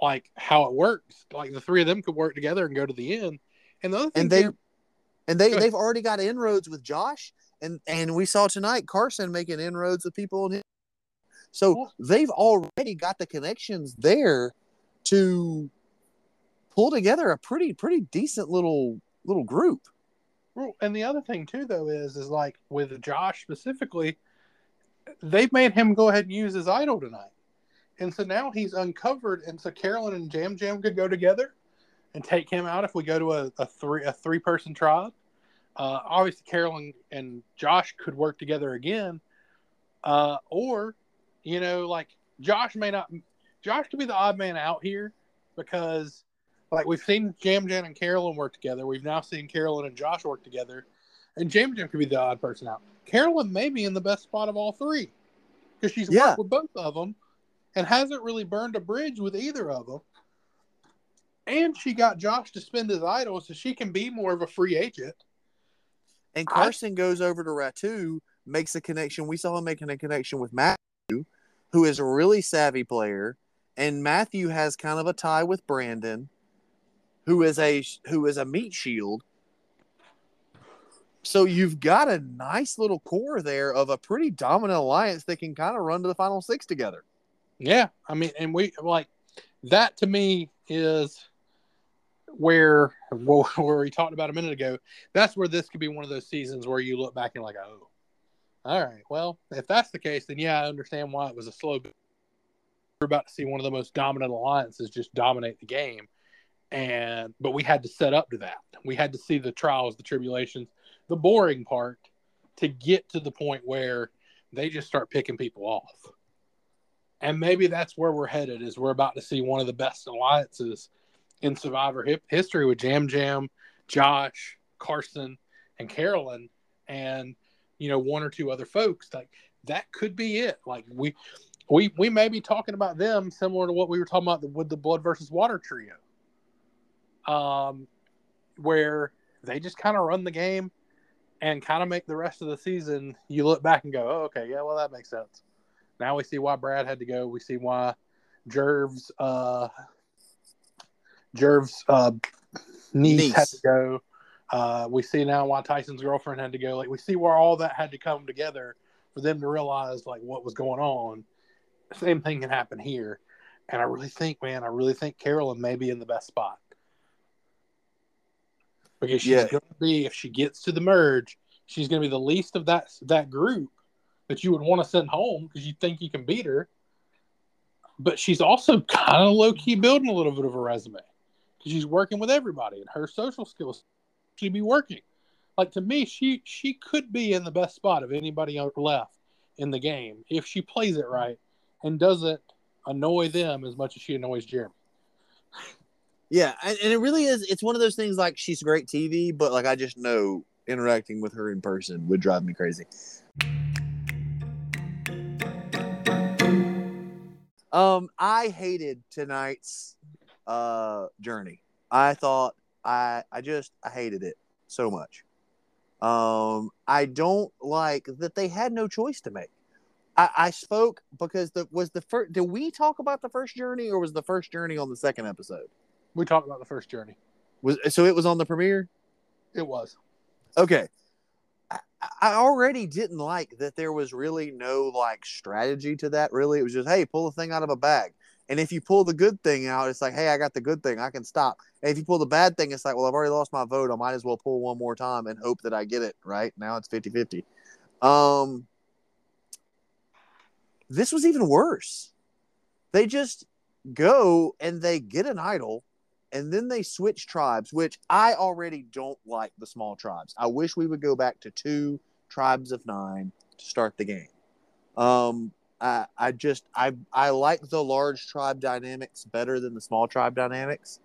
like how it works. Like the three of them could work together and go to the end. And the other thing, and they and they they've already got inroads with Josh and and we saw tonight Carson making inroads with people in his so they've already got the connections there to pull together a pretty pretty decent little little group. Well, and the other thing too, though, is is like with Josh specifically, they've made him go ahead and use his idol tonight, and so now he's uncovered, and so Carolyn and Yam Yam could go together and take him out if we go to a, a three a three person tribe. Uh, obviously, Carolyn and Josh could work together again, uh, or you know, like Josh may not. Josh could be the odd man out here because like we've seen Yam Yam and Carolyn work together. We've now seen Carolyn and Josh work together, and Yam Yam could be the odd person out. Carolyn may be in the best spot of all three because she's Yeah. worked with both of them and hasn't really burned a bridge with either of them. And she got Josh to spend his idol, so she can be more of a free agent. And I- Carson goes over to Ratu, makes a connection. We saw him making a connection with Matthew, who is a really savvy player, and Matthew has kind of a tie with Brandon, who is a who is a meat shield. So you've got a nice little core there of a pretty dominant alliance that can kind of run to the final six together. Yeah, I mean, and we like that to me is where where we talked about a minute ago. That's where this could be one of those seasons where you look back and like, oh, all right. Well, if that's the case, then yeah, I understand why it was a slow. We're about to see one of the most dominant alliances just dominate the game, and but we had to set up to that. We had to see the trials, the tribulations, the boring part to get to the point where they just start picking people off. And maybe that's where we're headed. Is we're about to see one of the best alliances in Survivor history with Yam Yam, Josh, Carson, and Carolyn, and you know one or two other folks. Like that could be it. Like we, we, we may be talking about them similar to what we were talking about with the Blood versus Water trio, um, where they just kind of run the game and kind of make the rest of the season. You look back and go, oh, okay, yeah, well that makes sense. Now we see why Brad had to go. We see why Jerv's uh, Jerv's uh, niece, Niece. had to go. Uh, we see now why Tyson's girlfriend had to go. Like we see where all that had to come together for them to realize like what was going on. Same thing can happen here, and I really think, man, I really think Carolyn may be in the best spot because she's Yeah. going to be if she gets to the merge, she's going to be the least of that that group that you would want to send home because you think you can beat her. But she's also kind of low key building a little bit of a resume because she's working with everybody and her social skills should be working. Like to me, she she could be in the best spot of anybody left in the game if she plays it right and doesn't annoy them as much as she annoys Jeremy. Yeah, and, and it really is. It's one of those things like she's great TV, but like I just know interacting with her in person would drive me crazy. Um, I hated tonight's uh journey. I thought I I just I hated it so much. Um, I don't like that they had no choice to make. I, I spoke because the was the first. Did we talk about the first journey, or was the first journey on the second episode? We talked about the first journey. Was so it was on the premiere. It was. Okay. I, I already didn't like that there was really no like strategy to that. Really, it was just hey, pull the thing out of a bag. And if you pull the good thing out, it's like, hey, I got the good thing. I can stop. And if you pull the bad thing, it's like, well, I've already lost my vote. I might as well pull one more time and hope that I get it. Right now, it's 50 50. Um, this was even worse. They just go and they get an idol and then they switch tribes, which I already don't like the small tribes. I wish we would go back to two tribes of nine to start the game. Um, I, I just I I like the large tribe dynamics better than the small tribe dynamics.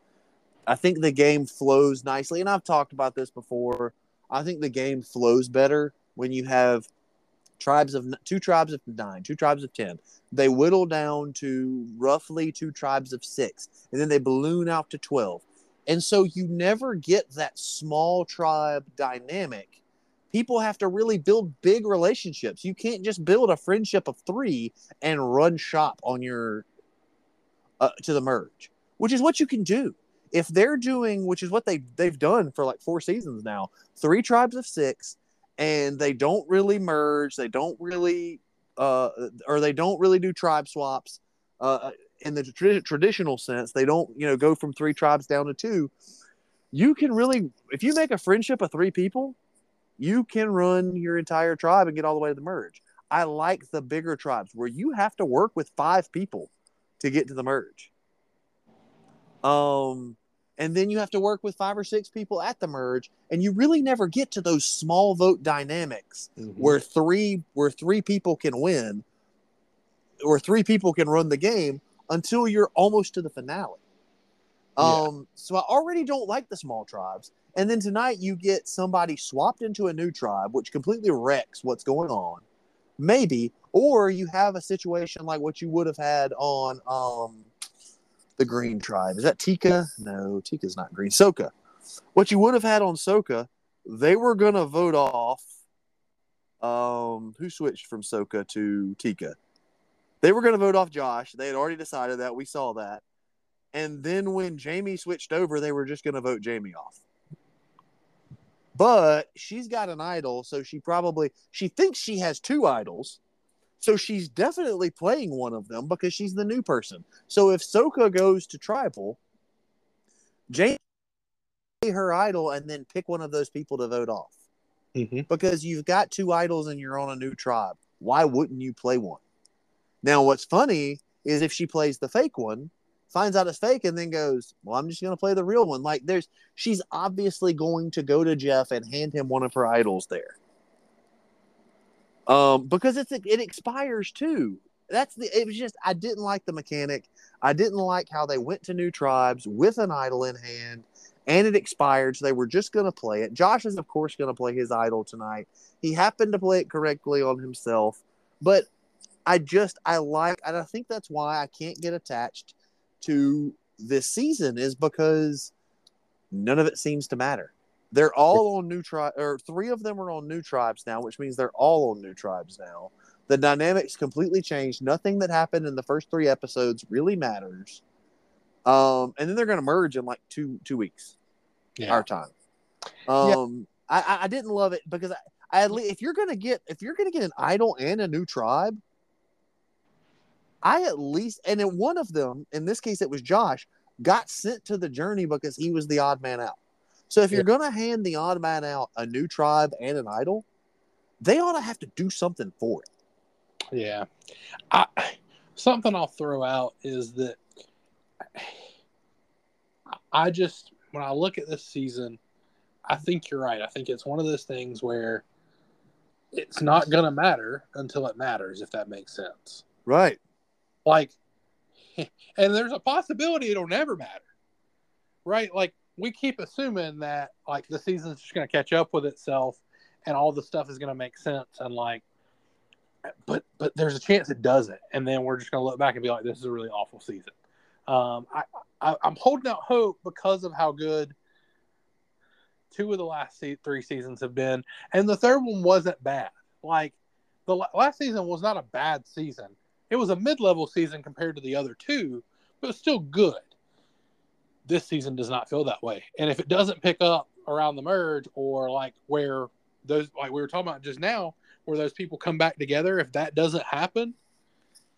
I think the game flows nicely, and I've talked about this before. I think the game flows better when you have tribes of two tribes of nine, two tribes of ten. They whittle down to roughly two tribes of six, and then they balloon out to twelve. And so you never get that small tribe dynamic people have to really build big relationships. You can't just build a friendship of three and run shop on your uh, to the merge, which is what you can do. If they're doing, which is what they they've done for like four seasons now, three tribes of six, and they don't really merge, they don't really, uh, or they don't really do tribe swaps, uh, in the tra- traditional sense. They don't, you know, go from three tribes down to two. You can really, if you make a friendship of three people, you can run your entire tribe and get all the way to the merge. I like the bigger tribes where you have to work with five people to get to the merge. Um, and then you have to work with five or six people at the merge, and you really never get to those small vote dynamics mm-hmm. where three where three people can win, or three people can run the game until you're almost to the finale. Um, so I already don't like the small tribes. And then tonight you get somebody swapped into a new tribe, which completely wrecks what's going on. Maybe, or you have a situation like what you would have had on um, the Green Tribe. Is that Tika? No, Tika's not green. Soka. What you would have had on Soka, they were gonna vote off. Um, who switched from Soka to Tika? They were gonna vote off Josh. They had already decided that. We saw that. And then when Jaime switched over, they were just gonna vote Jaime off but she's got an idol so she probably she thinks she has two idols so she's definitely playing one of them because she's the new person so if soka goes to tribal jane her idol and then pick one of those people to vote off mm-hmm. because you've got two idols and you're on a new tribe why wouldn't you play one now what's funny is if she plays the fake one finds out it's fake and then goes, "Well, I'm just going to play the real one." Like there's she's obviously going to go to Jeff and hand him one of her idols there. Um because it's it expires too. That's the it was just I didn't like the mechanic. I didn't like how they went to new tribes with an idol in hand and it expired so they were just going to play it. Josh is of course going to play his idol tonight. He happened to play it correctly on himself, but I just I like and I think that's why I can't get attached to this season is because none of it seems to matter. They're all on new tribe, or three of them are on new tribes now, which means they're all on new tribes now. The dynamics completely changed. Nothing that happened in the first three episodes really matters. Um, and then they're going to merge in like two two weeks, yeah. our time. Um, yeah. I, I didn't love it because I, I if you're going to get if you're going to get an idol and a new tribe, I at least, and in one of them, in this case, it was Josh, got sent to the journey because he was the odd man out. So if you're going to hand the odd man out a new tribe and an idol, they ought to have to do something for it. Yeah. I, something I'll throw out is that I just, when I look at this season, I think you're right. I think it's one of those things where it's not going to matter until it matters, if that makes sense. Right. Like, and there's a possibility it'll never matter, right? Like we keep assuming that like the season's just going to catch up with itself and all the stuff is going to make sense and like but but there's a chance it doesn't. And then we're just going to look back and be like this is a really awful season. Um, I, I i'm holding out hope because of how good two of the last three seasons have been. And the third one wasn't bad. Like the la- last season was not a bad season. It was a mid-level season compared to the other two but still good this season does not feel that way. And if it doesn't pick up around the merge or like where those like we were talking about just now, where those people come back together, if that doesn't happen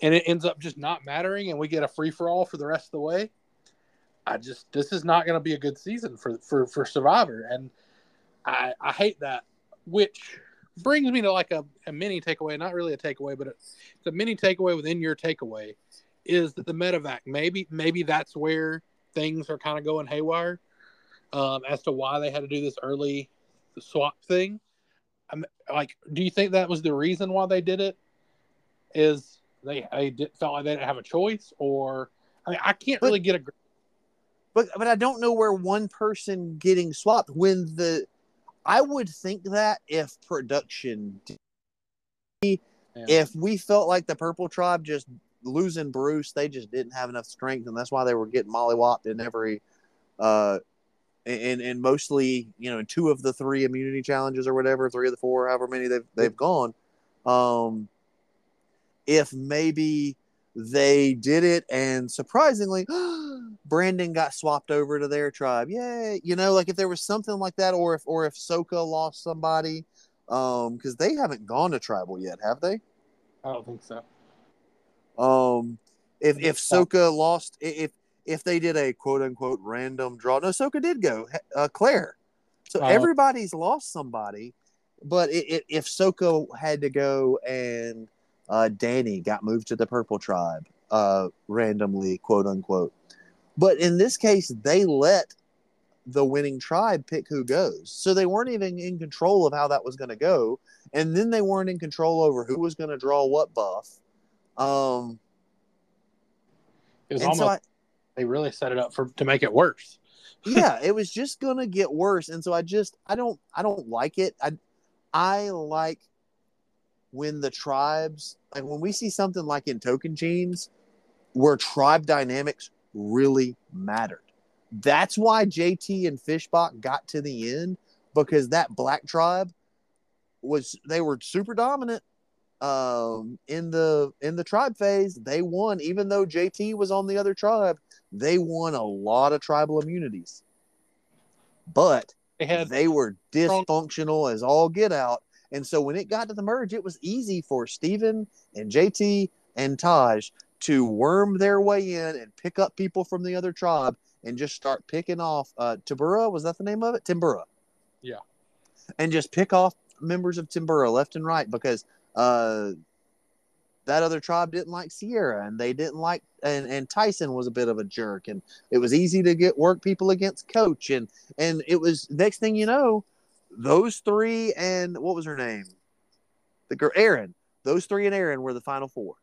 and it ends up just not mattering and we get a free for all for the rest of the way, I just this is not going to be a good season for for for Survivor, and I I hate that. Which brings me to like a, a mini takeaway, not really a takeaway, but it's a mini takeaway within your takeaway is that the medevac maybe maybe that's where things are kind of going haywire um, as to why they had to do this early swap thing. I'm, like, do you think that was the reason why they did it? Is they they did, felt like they didn't have a choice, or I mean, I can't But- really get a. but but I don't know where one person getting swapped when the I would think that if production Yeah. if we felt like the purple tribe just losing Bruce, they just didn't have enough strength, and that's why they were getting mollywopped in every uh and and mostly you know in two of the three immunity challenges or whatever, three of the four, however many they've they've gone. Um if maybe they did it and surprisingly Brandon got swapped over to their tribe. Yay. You know, like if there was something like that or if or if Soka lost somebody um because they haven't gone to tribal yet, have they? I don't think so. Um, if if. Soka lost, if if they did a quote unquote random draw, no, Soka did go. Uh, Claire, so Oh. everybody's lost somebody, but it, it, if Soka had to go and uh, Danny got moved to the Purple Tribe, uh, randomly, quote unquote, but in this case, they let the winning tribe pick who goes, so they weren't even in control of how that was going to go, and then they weren't in control over who was going to draw what buff. Um, It was almost so I, they really set it up for to make it worse. yeah, it was just gonna get worse, and so I just I don't I don't like it. I I like when the tribes like when we see something like in Tocantins where tribe dynamics really mattered. That's why JT and Fishbach got to the end because that black tribe was they were super dominant um in the in the tribe phase they won. Even though JT was on the other tribe they won a lot of tribal immunities. But They had they were dysfunctional as all get out. And so when it got to the merge it was easy for Stephen and JT and Taj to worm their way in and pick up people from the other tribe and just start picking off uh Timbira was that the name of it? Timbira. Yeah. and just pick off members of Timbira left and right because uh that other tribe didn't like Sierra and they didn't like and, and Tyson was a bit of a jerk and it was easy to get work people against coach and and it was next thing you know those three and what was her name the girl Erinn those three and Erinn were the final four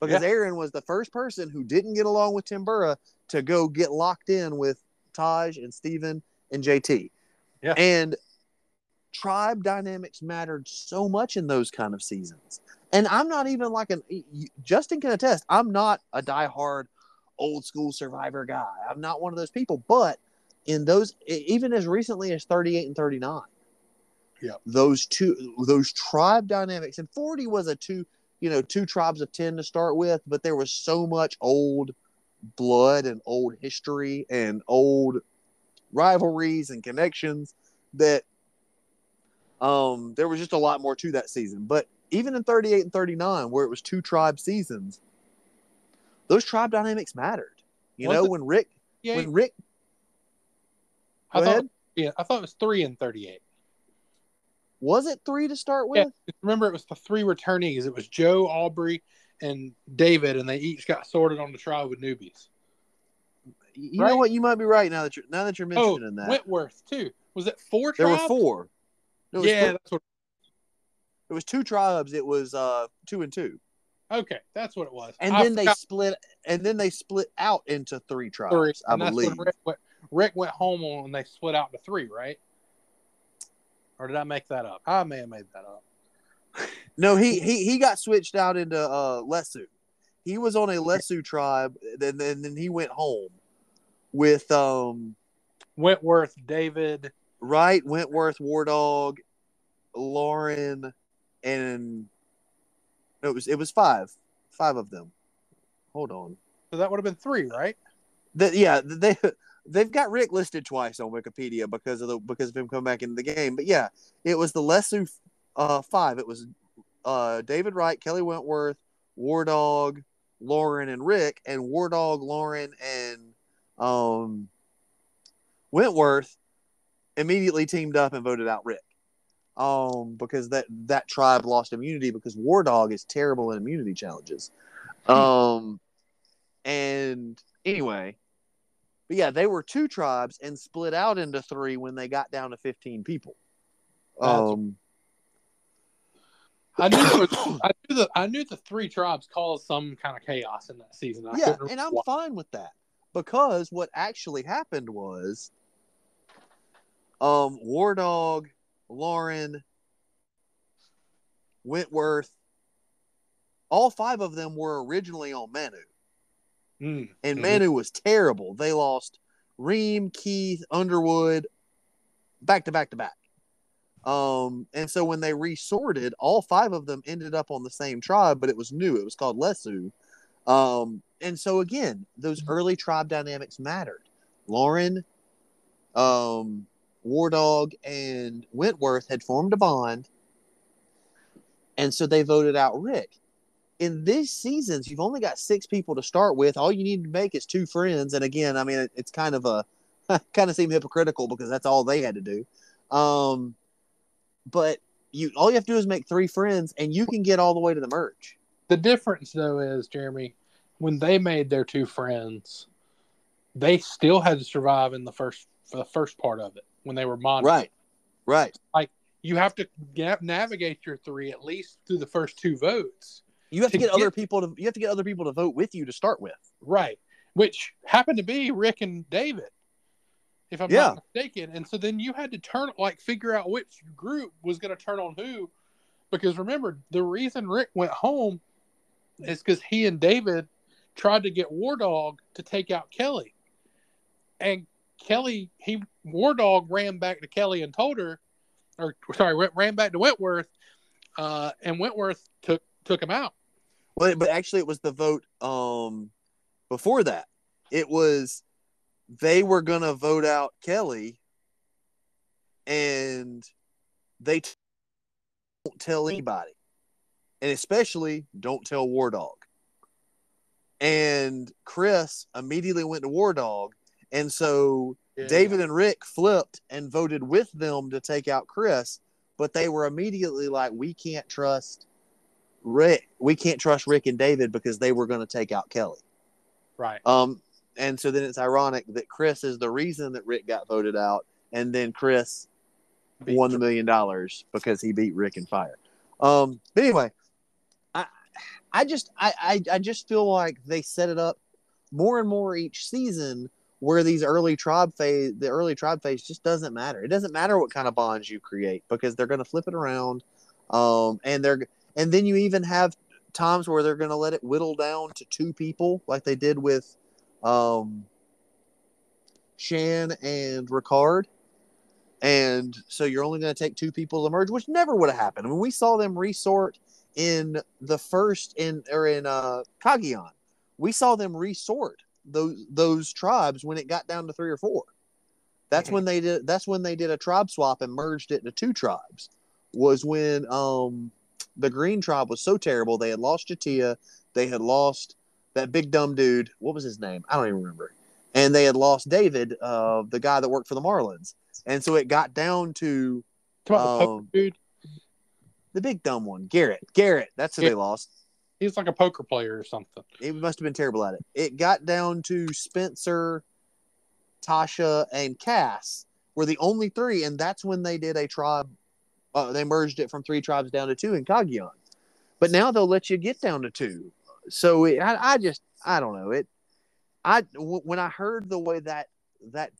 because Yeah. Erinn was the first person who didn't get along with Timbira to go get locked in with Taj and Stephen and JT Yeah. and tribe dynamics mattered so much in those kind of seasons and I'm not even like an Justin can attest. I'm not a diehard old school survivor guy. I'm not one of those people. But in those, even as recently as 38 and 39, Yeah. those two, those tribe dynamics, and 40 was a two, you know, two tribes of 10 to start with, but there was so much old blood and old history and old rivalries and connections that um there was just a lot more to that season. But even in 38 and 39, where it was two tribe seasons, those tribe dynamics mattered. You Was know, it- when Rick, yeah. when Rick, I thought ahead. yeah, I thought it was three and thirty-eight. Was it three to start Yeah. with? Remember, it was the three returnees. It was Joe, Aubrey, and David, and they each got sorted on the trial with newbies. You Right. know what? You might be right now that you're now that you're Oh, mentioning that. Wentworth too. Was it four there tribes? were four. Was yeah, what. it was two tribes. It was uh two and two, Okay, that's what it was. and I then they split, and then they split out into three tribes. three, I and believe. Rick, went- Rick went home when they split out to three, right? Or did I make that up? I may have made that up. No, he he he got switched out into uh Lesu. He was on a Lesu tribe, then then then he went home with um Wentworth, David. Wright, Wentworth, War Dog, Lauren, and no, it was it was five, five of them. Hold on. So that would have been three, right? That yeah, they they've got Rick listed twice on Wikipedia because of the because of him coming back into the game. But yeah, it was the Lesu uh, five. It was uh, David Wright, Kelly Wentworth, War Dog, Lauren, and Rick, and War Dog, Lauren, and um, Wentworth immediately teamed up and voted out Rick. Um, because that that tribe lost immunity because War Dog is terrible in immunity challenges. Um, and anyway, but yeah, they were two tribes and split out into three when they got down to fifteen people. Um, I knew was, I knew the I knew the three tribes caused some kind of chaos in that season. I yeah, and I'm remember fine with that because what actually happened was, um, War Dog, Lauren, Wentworth, all five of them were originally on Manu. Mm, and Mhm. Manu was terrible. They lost Reem, Keith, Underwood, back to back to back. Um, and so when they resorted, all five of them ended up on the same tribe, but it was new. It was called Lesu. Um, and so again, those early tribe dynamics mattered. Lauren, um, War Dog, and Wentworth had formed a bond, and so they voted out Rick. In these seasons, you've only got six people to start with. All you need to make is two friends. And again, I mean, it's kind of a kind of seem hypocritical because that's all they had to do. Um, but you all you have to do is make three friends, and you can get all the way to the merge. The difference though is Jeremy, when they made their two friends, they still had to survive in the first for the first part of it when they were monitored. Right, right. Like you have to ga- navigate your three at least through the first two votes. You have to To get other people to you have to get other people to vote with you to start with. Right. Which happened to be Rick and David, if I'm Yeah. not mistaken. And so then you had to turn, like, figure out which group was going to turn on who. Because remember, the reason Rick went home is because he and David tried to get War Dog to take out Kelly. And Kelly, he, War Dog ran back to Kelly and told her, or sorry, ran- back to Wentworth, uh, and Wentworth took took him out. Well, but actually, it was the vote um, before that. It was they were going to vote out Kelly, and they t- don't tell anybody, and especially don't tell War Dog. And Chris immediately went to War Dog, and so David and Rick flipped and voted with them to take out Chris, but they were immediately like, "We can't trust Rick. We can't trust Rick and David because they were going to take out Kelly." right. Um, and so then it's ironic that Chris is the reason that Rick got voted out, and then Chris Beat won the million dollars because he beat Rick in fire. Um, but anyway, I I just I, I I just feel like they set it up more and more each season where these early tribe phase the early tribe phase just doesn't matter. It doesn't matter what kind of bonds you create because they're going to flip it around, um, and they're and then you even have times where they're going to let it whittle down to two people like they did with um, Shan and Ricard. And so you're only going to take two people to merge, which never would have happened. I mean, we saw them resort in the first in or in uh Cagayan. We saw them resort those those tribes when it got down to three or four. That's when they did that's when they did a tribe swap and merged it into two tribes. Was when um the green tribe was so terrible they had lost J'Tia, they had lost that big dumb dude. What was his name? I don't even remember. And they had lost David, uh, the guy that worked for the Marlins. And so it got down to about the um, dude. the big dumb one, Garrett. Garrett, that's who they lost. He's like a poker player or something. He must have been terrible at it. It got down to Spencer, Tasha, and Cass were the only three, and that's when they did a tribe. Uh, they merged it from three tribes down to two in Cagayan. But now they'll let you get down to two. So it, I, I just I don't know it. I w- when I heard the way that that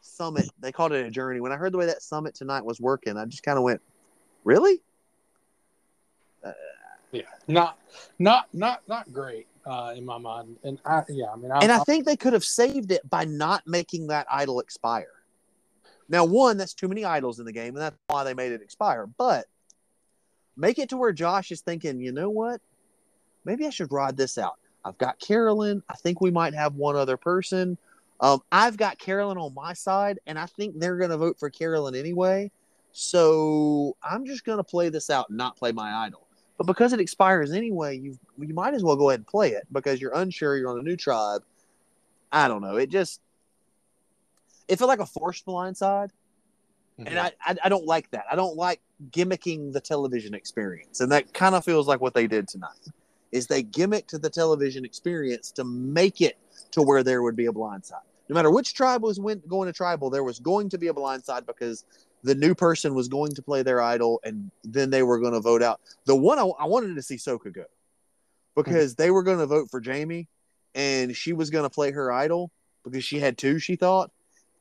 summit, they called it a journey. When I heard the way that summit tonight was working, I just kind of went, "Really?" Yeah, not not not not great uh, in my mind. And I yeah, I mean, I, and I think they could have saved it by not making that idol expire. Now, one, that's too many idols in the game, and that's why they made it expire. But make it to where Josh is thinking, you know what? Maybe I should ride this out. I've got Carolyn. I think we might have one other person. Um, I've got Carolyn on my side, and I think they're going to vote for Carolyn anyway. So I'm just going to play this out and not play my idol. But because it expires anyway, you you might as well go ahead and play it because you're unsure you're on a new tribe. I don't know. It just it felt like a forced blindside, Mhm. and I, I I don't like that. I don't like gimmicking the television experience, and that kind of feels like what they did tonight. Is they gimmicked the television experience to make it to where there would be a blindside. No matter which tribe was went, going to tribal, there was going to be a blindside because the new person was going to play their idol, and then they were going to vote out the one I, I wanted to see Soka go because they were going to vote for Jaime, and she was going to play her idol because she had two, she thought,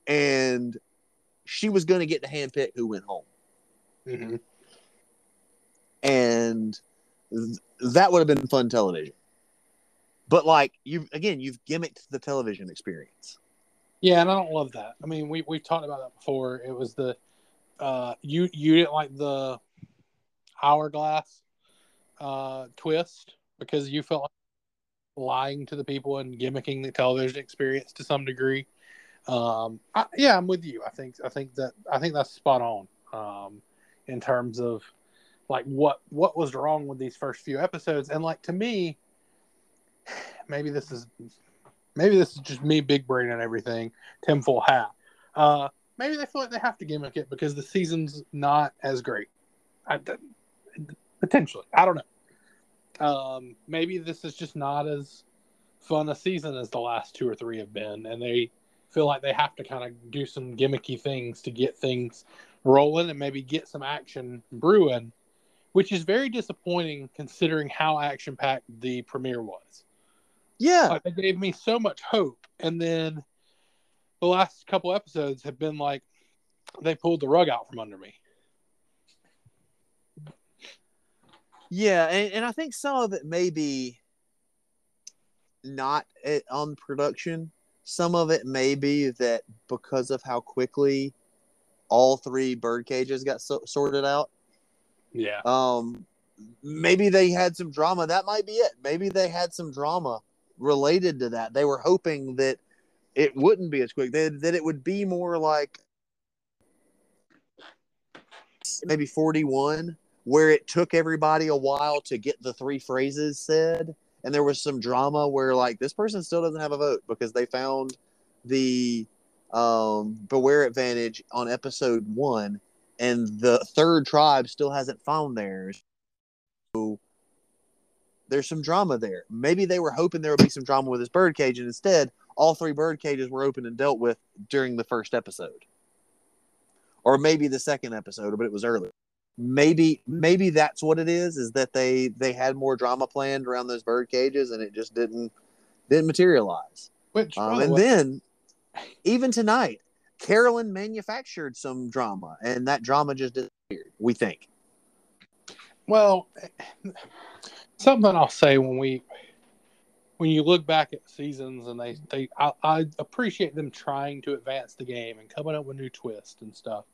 and she was going to get to handpick who went home, Mhm. and th- that would have been fun television. But like you again, you've gimmicked the television experience. Yeah, and I don't love that. I mean, we we've talked about that before. It was the uh, you you didn't like the hourglass uh, twist because you felt like lying to the people and gimmicking the television experience to some degree. Um, I, yeah, I'm with you. I think I think that I think that's spot on um, in terms of like what what was wrong with these first few episodes, and like to me, maybe this is maybe this is just me big brain and everything, Tim full hat. Uh, maybe they feel like they have to gimmick it because the season's not as great. I, potentially, I don't know. Um, maybe this is just not as fun a season as the last two or three have been, and they feel like they have to kind of do some gimmicky things to get things rolling and maybe get some action brewing, which is very disappointing considering how action packed the premiere was. Yeah, Like, they gave me so much hope, and then the last couple episodes have been like they pulled the rug out from under me. yeah, and, and I think some of it may be not it, on production. Some of it may be that because of how quickly all three bird cages got so, sorted out. Yeah, Um, maybe they had some drama. That might be it. Maybe they had some drama related to that. They were hoping that it wouldn't be as quick. That that it would be more like maybe forty one, where it took everybody a while to get the three phrases said, and there was some drama where like this person still doesn't have a vote because they found the um beware advantage on episode one and the third tribe still hasn't found theirs. So there's some drama there. Maybe they were hoping there would be some drama with this bird cage, and instead, all three bird cages were open and dealt with during the first episode, or maybe the second episode, but it was early. Maybe maybe that's what it is. Is that they they had more drama planned around those bird cages, and it just didn't didn't materialize. which Um, and way- then, even tonight, Carolyn manufactured some drama, and that drama just disappeared. We think. well, something I'll say when we when you look back at seasons and they they I, I appreciate them trying to advance the game and coming up with new twists and stuff.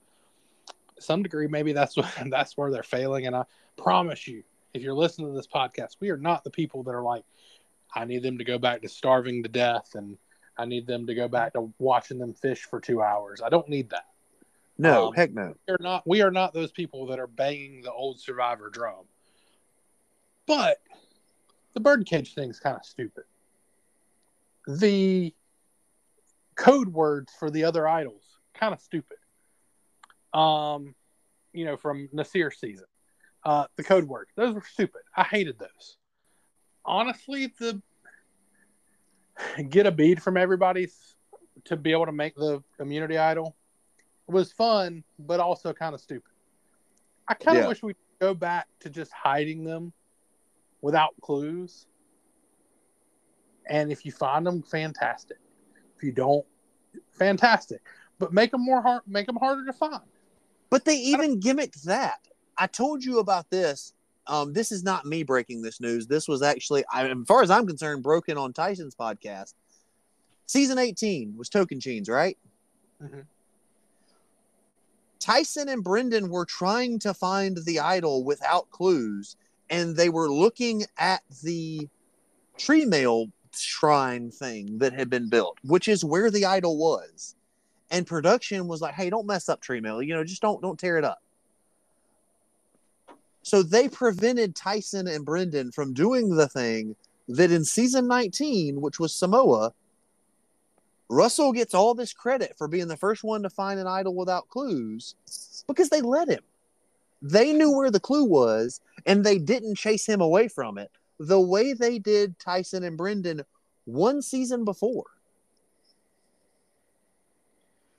To some degree, maybe that's what that's where they're failing. And I promise you, if you're listening to this podcast, we are not the people that are like, I need them to go back to starving to death and I need them to go back to watching them fish for two hours. I don't need that. No, Um, heck no. We are not we are not those people that are banging the old survivor drum. But the birdcage thing's kind of stupid. The code words for the other idols kind of stupid. Um, you know, from Nasir season, uh, the code words those were stupid. I hated those. Honestly, the get a bead from everybody to be able to make the immunity idol was fun, but also kind of stupid. I kind of Yeah. wish we'd go back to just hiding them without clues. And if you find them, fantastic. If you don't, fantastic. but make them more hard, make them harder to find. But they even gimmicked that. I told you about this. Um, this is not me breaking this news. This was actually, I, as far as I'm concerned, broken on Tyson's podcast. Season 18 was Tocantins, right? Mhm. Tyson and Brendan were trying to find the idol without clues, and they were looking at the tree mail shrine thing that had been built, which is where the idol was. And production was like, "Hey, don't mess up tree mail. You know, just don't don't tear it up." So they prevented Tyson and Brendan from doing the thing that in season 19, which was Samoa, Russell gets all this credit for being the first one to find an idol without clues because they let him. They knew where the clue was and they didn't chase him away from it the way they did Tyson and Brendan one season before.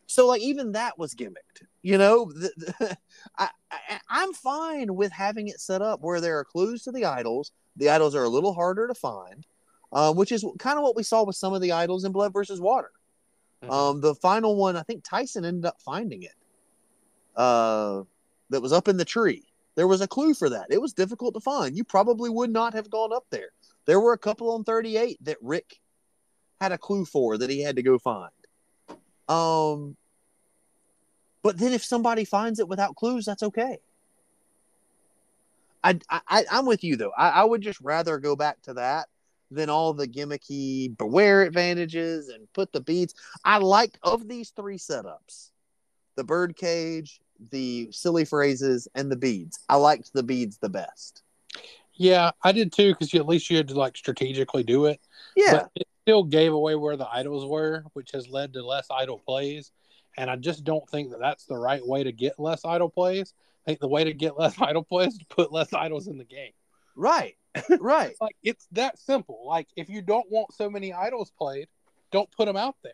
So, like, even that was gimmicked. You know, the, the, I, I, I'm fine with having it set up where there are clues to the idols. The idols are a little harder to find, uh, which is kind of what we saw with some of the idols in Blood versus Water. Mhm. Um, the final one, I think Tyson ended up finding it. Uh, that was up in the tree. There was a clue for that. It was difficult to find. You probably would not have gone up there. There were a couple on 38 that Rick had a clue for that he had to go find. Um, but then if somebody finds it without clues, that's okay. I, I I'm with you though. I, I would just rather go back to that than all the gimmicky beware advantages and put the beads. I liked of these three setups, the bird cage, the silly phrases, and the beads. I liked the beads the best. Yeah, I did too because at least you had to like strategically do it. Yeah, But it still gave away where the idols were, which has led to less idol plays. And I just don't think that that's the right way to get less idol plays. I think the way to get less idol plays is to put less idols in the game. right, right. Like it's that simple. Like if you don't want so many idols played, don't put them out there.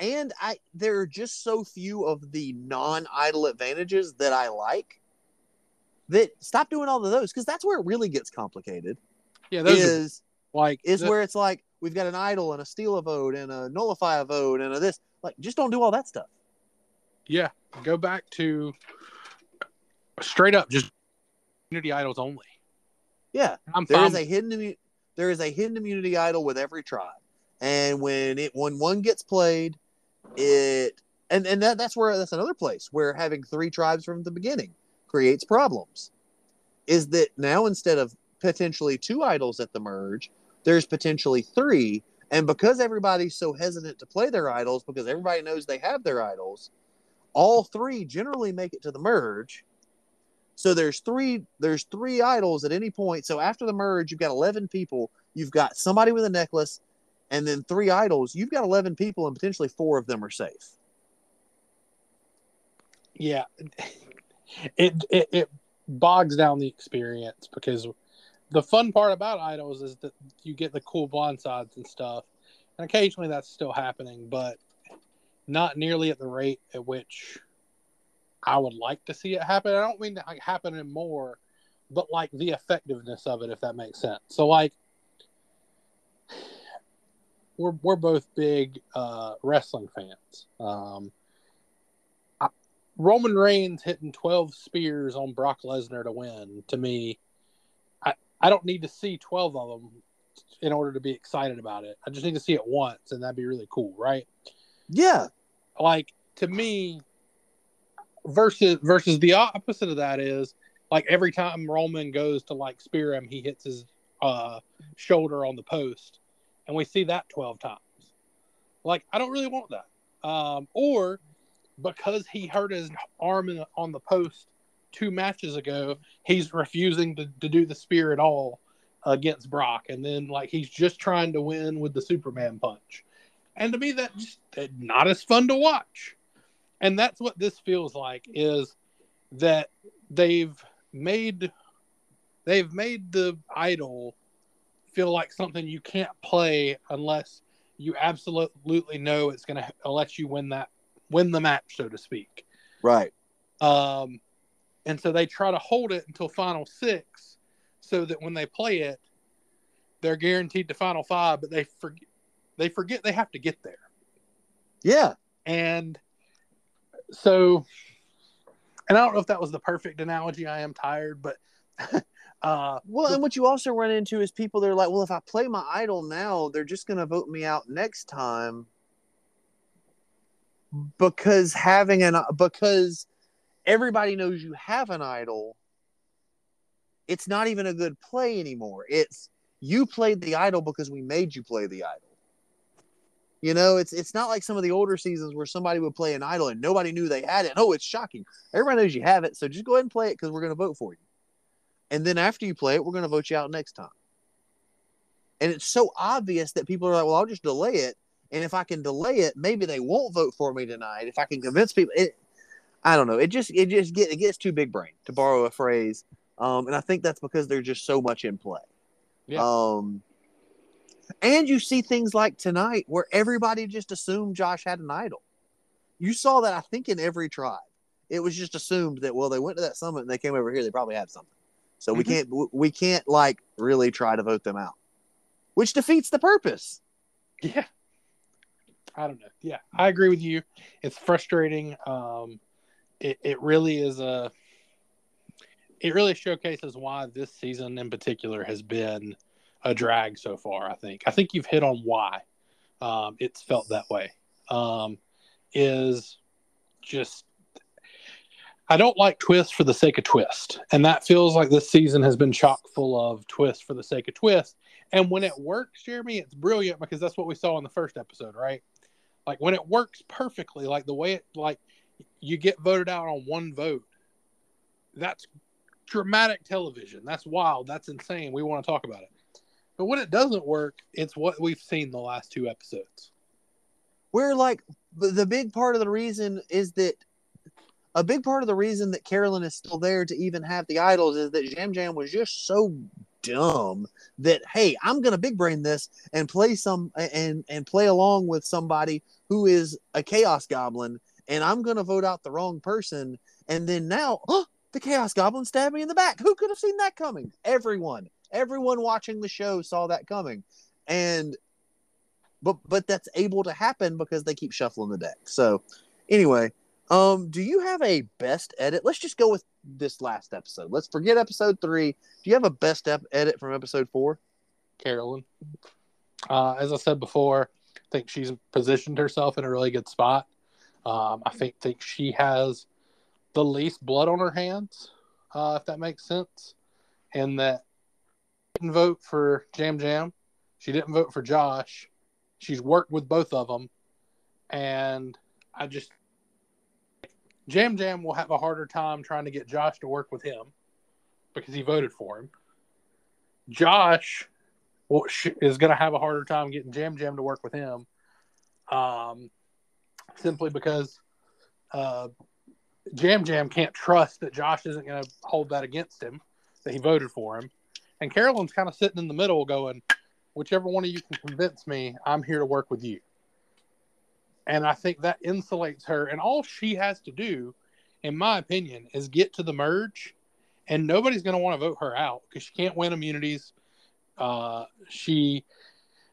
And I there are just so few of the non-idol advantages that I like that stop doing all of those because that's where it really gets complicated. Yeah, those Is are like is the- where it's like we've got an idol and a steal a vote and a nullify a vote and a this like just don't do all that stuff. yeah. Go back to straight up just community idols only. Yeah, I'm there fine. is a hidden there is a hidden immunity idol with every tribe, and when it when one gets played, it and and that, that's where that's another place where having three tribes from the beginning creates problems. Is that now instead of potentially two idols at the merge, there's potentially three, and because everybody's so hesitant to play their idols because everybody knows they have their idols, all three generally make it to the merge. So there's three there's three idols at any point. So after the merge, you've got eleven people. You've got somebody with a necklace, and then three idols. You've got eleven people, and potentially four of them are safe. yeah it, it it bogs down the experience because the fun part about idols is that you get the cool blind sides and stuff and occasionally that's still happening but not nearly at the rate at which i would like to see it happen i don't mean to like happening more but like the effectiveness of it if that makes sense so like we're, we're both big uh, wrestling fans um, Roman Reigns hitting 12 spears on Brock Lesnar to win, to me, I, I don't need to see 12 of them in order to be excited about it. I just need to see it once, and that'd be really cool, right? Yeah, Like, to me, versus versus the opposite of that is like every time Roman goes to like spear him, he hits his uh, shoulder on the post, and we see that 12 times. Like, I don't really want that. Um, or because he hurt his arm in, on the post two matches ago, he's refusing to, to do the spear at all against Brock, and then like he's just trying to win with the Superman punch. And to me, that's that not as fun to watch. And that's what this feels like is that they've made they've made the idol feel like something you can't play unless you absolutely know it's going to let you win that win the match, so to speak. right. Um, and so they try to hold it until final six, so that when they play it, they're guaranteed to final five. But they forget they forget they have to get there, Yeah, and so, and I don't know if that was the perfect analogy. I am tired, but uh, Well, and what you also run into is people that are like, well, if I play my idol now, they're just going to vote me out next time because having an because everybody knows you have an idol. It's not even a good play anymore. It's you played the idol because we made you play the idol. You know, it's it's not like some of the older seasons where somebody would play an idol and nobody knew they had it. Oh, it's shocking. Everybody knows you have it, so just go ahead and play it because we're going to vote for you. And then after you play it, we're going to vote you out next time. And it's so obvious that people are like, "Well, I'll just delay it, and if I can delay it, maybe they won't vote for me tonight. If I can convince people, it, I don't know. It just it just get it gets too big brain to borrow a phrase, um, and I think that's because there's just so much in play. Yeah. Um, and you see things like tonight where everybody just assumed Josh had an idol. You saw that, I think, in every tribe. It was just assumed that well, they went to that summit and they came over here, they probably had something. So we Mhm. can't we can't like really try to vote them out, which defeats the purpose. Yeah. I don't know. Yeah, I agree with you. It's frustrating. Um, it, it really is a. It really showcases why this season in particular has been a drag so far. I think. I think you've hit on why um, it's felt that way. Um, is just I don't like twist for the sake of twist, and that feels like this season has been chock full of twist for the sake of twist. And when it works, Jeremy, it's brilliant because that's what we saw in the first episode, right? Like when it works perfectly, like the way it like you get voted out on one vote. That's dramatic television. That's wild. That's insane. We want to talk about it. But when it doesn't work, it's what we've seen the last two episodes. We're like the big part of the reason is that a big part of the reason that Carolyn is still there to even have the idols is that Jam Jam was just so dumb that hey, I'm gonna big brain this and play some and and play along with somebody who is a chaos goblin and I'm gonna vote out the wrong person and then now oh, the chaos goblin stabbed me in the back. Who could have seen that coming? Everyone. Everyone watching the show saw that coming. And but but that's able to happen because they keep shuffling the deck. So anyway, um, do you have a best edit? Let's just go with this last episode. Let's forget episode three. Do you have a best ep- edit from episode four? Carolyn. Uh, as I said before, I think she's positioned herself in a really good spot. Um, I think think she has the least blood on her hands, uh, if that makes sense. And that she didn't vote for Jam Jam. She didn't vote for Josh. She's worked with both of them, and I just Jam Jam will have a harder time trying to get Josh to work with him because he voted for him. Josh is going to have a harder time getting Jam Jam to work with him, um, simply because uh, Jam Jam can't trust that Josh isn't going to hold that against him, that he voted for him. And Carolyn's kind of sitting in the middle going, whichever one of you can convince me, I'm here to work with you. And I think that insulates her. And all she has to do, in my opinion, is get to the merge. And nobody's going to want to vote her out because she can't win immunities. Uh, she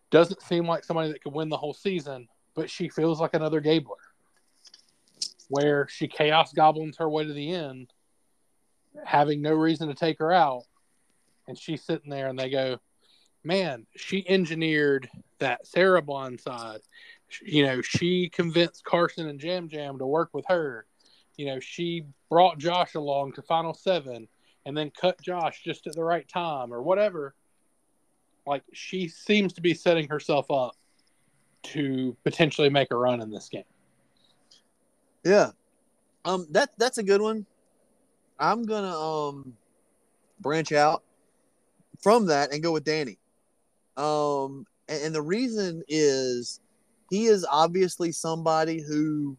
doesn't seem like somebody that could win the whole season, but she feels like another Gabler, where she chaos goblins her way to the end, having no reason to take her out, and she's sitting there, and they go, "Man, she engineered that Sarah Bond side. You know, she convinced Carson and Jam Jam to work with her. You know, she brought Josh along to Final Seven, and then cut Josh just at the right time, or whatever." like she seems to be setting herself up to potentially make a run in this game. Yeah. Um that that's a good one. I'm gonna um branch out from that and go with Danny. Um and, and the reason is he is obviously somebody who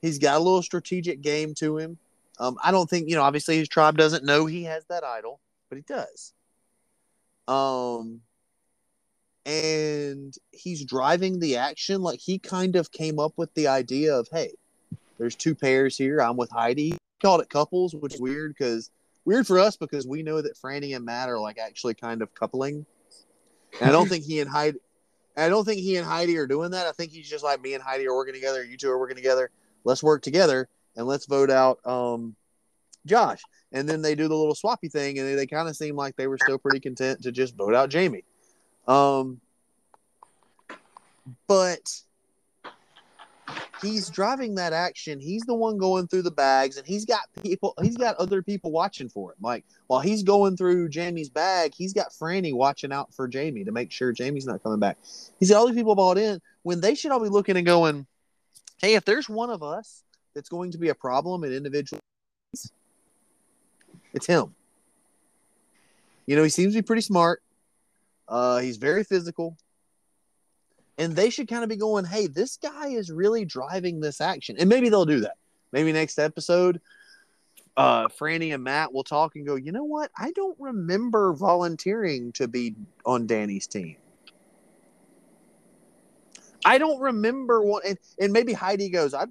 he's got a little strategic game to him. Um I don't think, you know, obviously his tribe doesn't know he has that idol, but he does. Um and he's driving the action like he kind of came up with the idea of hey there's two pairs here i'm with heidi he called it couples which is weird because weird for us because we know that frannie and matt are like actually kind of coupling and i don't think he and heidi i don't think he and heidi are doing that i think he's just like me and heidi are working together you two are working together let's work together and let's vote out um, Josh. And then they do the little swappy thing, and they, they kind of seem like they were still pretty content to just vote out Jaime. Um, but he's driving that action. He's the one going through the bags, and he's got people. He's got other people watching for him. Like while he's going through Jaime's bag, he's got Frannie watching out for Jaime to make sure Jaime's not coming back. He's got all these people bought in when they should all be looking and going, "Hey, if there's one of us that's going to be a problem in individual, it's him." You know, he seems to be pretty smart. Uh, he's very physical and they should kind of be going, "Hey, this guy is really driving this action," and maybe they'll do that. Maybe next episode, uh, Frannie and Matt will talk and go, "You know what? I don't remember volunteering to be on Danny's team. I don't remember what." And, and maybe Heidi goes, "I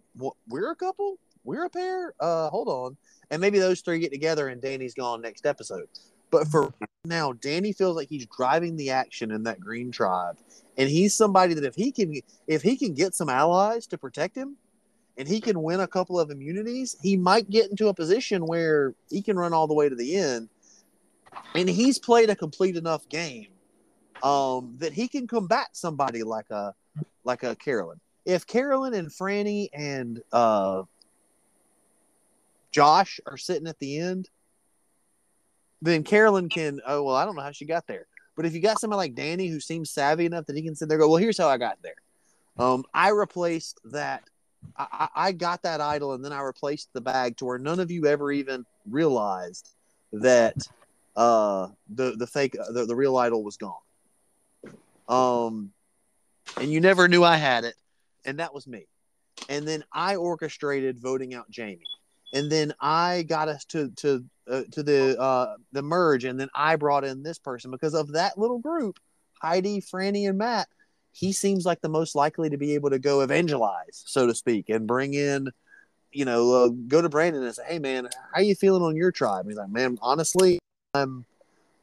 we're a couple, we're a pair. Uh, hold on." And maybe those three get together and Danny's gone next episode. But for now, Danny feels like he's driving the action in that green tribe. And he's somebody that if he can if he can get some allies to protect him and he can win a couple of immunities, he might get into a position where he can run all the way to the end. And he's played a complete enough game um, that he can combat somebody like a like a Carolyn. If Carolyn and Frannie and uh, Josh are sitting at the end, then Carolyn can. Oh well, I don't know how she got there. But if you got somebody like Danny who seems savvy enough that he can sit there, go, well, here's how I got there. Um, I replaced that. I, I got that idol, and then I replaced the bag to where none of you ever even realized that uh, the the fake the, the real idol was gone. Um, and you never knew I had it, and that was me. And then I orchestrated voting out Jaime and then I got us to to uh, to the uh, the merge, and then I brought in this person because of that little group, Heidi, Frannie, and Matt. He seems like the most likely to be able to go evangelize, so to speak, and bring in, you know, uh, go to Brandon and say, "Hey, man, how you feeling on your tribe?" And he's like, "Man, honestly, I'm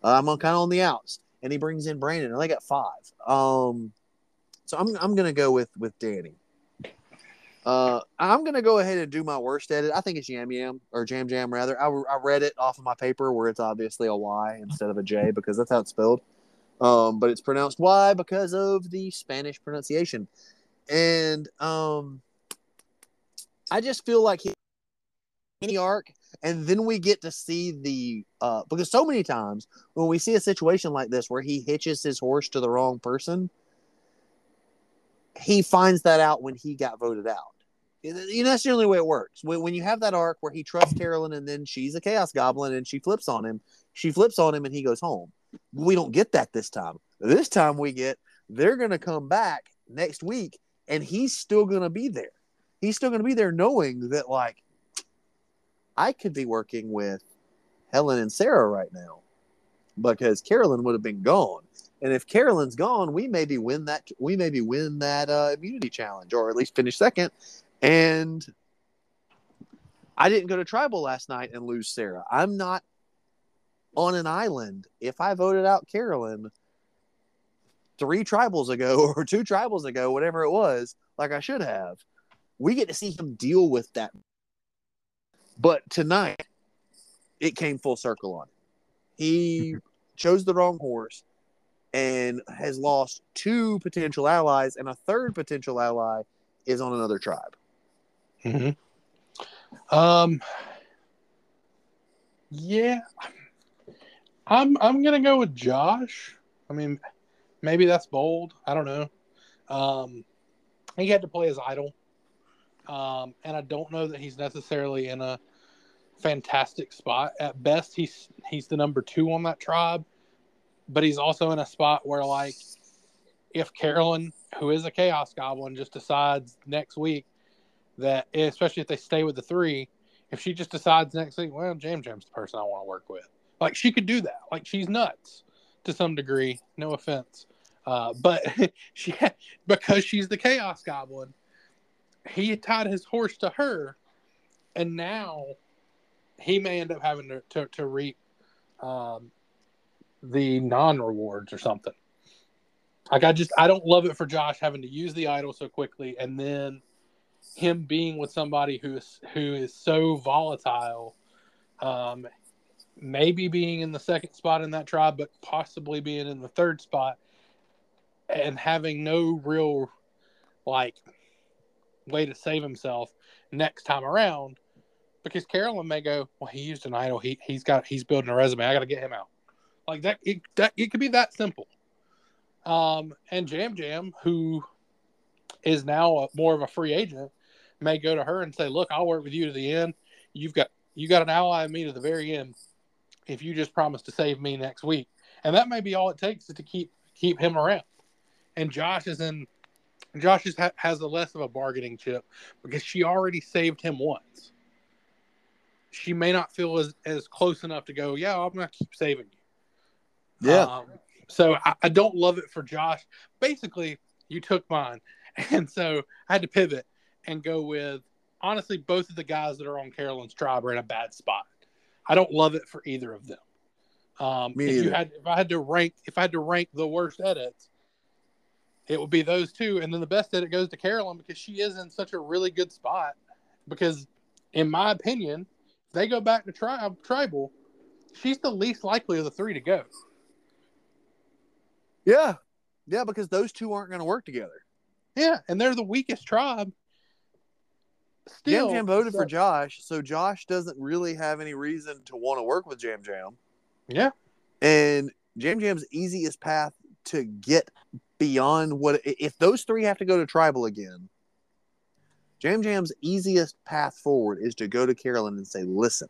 I'm kind of on the outs." And he brings in Brandon, and they got five. Um, so I'm I'm gonna go with with Danny. Uh, I'm gonna go ahead and do my worst edit. I think it's Yam Yam or Jam Jam rather. I, I read it off of my paper where it's obviously a Y instead of a J because that's how it's spelled. Um, but it's pronounced Y because of the Spanish pronunciation. And um, I just feel like any arc, and then we get to see the uh, because so many times when we see a situation like this where he hitches his horse to the wrong person, he finds that out when he got voted out. You know, that's the only way it works. When, when you have that arc where he trusts Carolyn and then she's a chaos goblin and she flips on him, she flips on him and he goes home. We don't get that this time. This time we get they're going to come back next week and he's still going to be there. He's still going to be there knowing that, like, I could be working with Helen and Sarah right now because Carolyn would have been gone. And if Carolyn's gone, we maybe win that. We maybe win that uh, immunity challenge, or at least finish second. And I didn't go to tribal last night and lose Sarah. I'm not on an island. If I voted out Carolyn three tribals ago or two tribals ago, whatever it was, like I should have, we get to see him deal with that. But tonight, it came full circle on him. He chose the wrong horse and has lost two potential allies, and a third potential ally is on another tribe. Mm-hmm. Um. Yeah, I'm. I'm gonna go with Josh. I mean, maybe that's bold. I don't know. Um, he had to play his idol, um, and I don't know that he's necessarily in a fantastic spot. At best, he's he's the number two on that tribe, but he's also in a spot where, like, if Carolyn, who is a Chaos Goblin, just decides next week that especially if they stay with the three, if she just decides next week, well, Jam Jam's the person I want to work with. Like she could do that. Like she's nuts to some degree. No offense, uh, but she because she's the Chaos Goblin, he tied his horse to her, and now he may end up having to to, to reap um, the non rewards or something. Like I just I don't love it for Josh having to use the idol so quickly and then him being with somebody who is who is so volatile, um, maybe being in the second spot in that tribe, but possibly being in the third spot, and having no real like way to save himself next time around, because Carolyn may go, well, he used an idol, he he's got he's building a resume, I got to get him out, like that. It that it could be that simple. Um, and Jam Jam, who is now a, more of a free agent, may go to her and say, "Look, I'll work with you to the end. You've got you got an ally of me to the very end. If you just promise to save me next week, and that may be all it takes to keep keep him around." And Josh is in. Josh is, has a less of a bargaining chip because she already saved him once. She may not feel as, as close enough to go, yeah, I'm going to keep saving you. Yeah. Um, so I, I, don't love it for Josh. Basically, you took mine. And so I had to pivot and go with honestly, both of the guys that are on Carolyn's tribe are in a bad spot. I don't love it for either of them. Um, Me if either. you had, if I had to rank, if I had to rank the worst edits, it would be those two, and then the best edit goes to Carolyn because she is in such a really good spot. Because, in my opinion, if they go back to tribe tribal, she's the least likely of the three to go. Yeah. Yeah, because those two aren't going to work together. Yeah, and they're the weakest tribe. Jam Still, Jam voted for uh, Josh, so Josh doesn't really have any reason to want to work with Jam Jam. Yeah, And Jam Jam's easiest path to get beyond what if those three have to go to tribal again. Jam Jam's easiest path forward is to go to Carolyn and say, "Listen,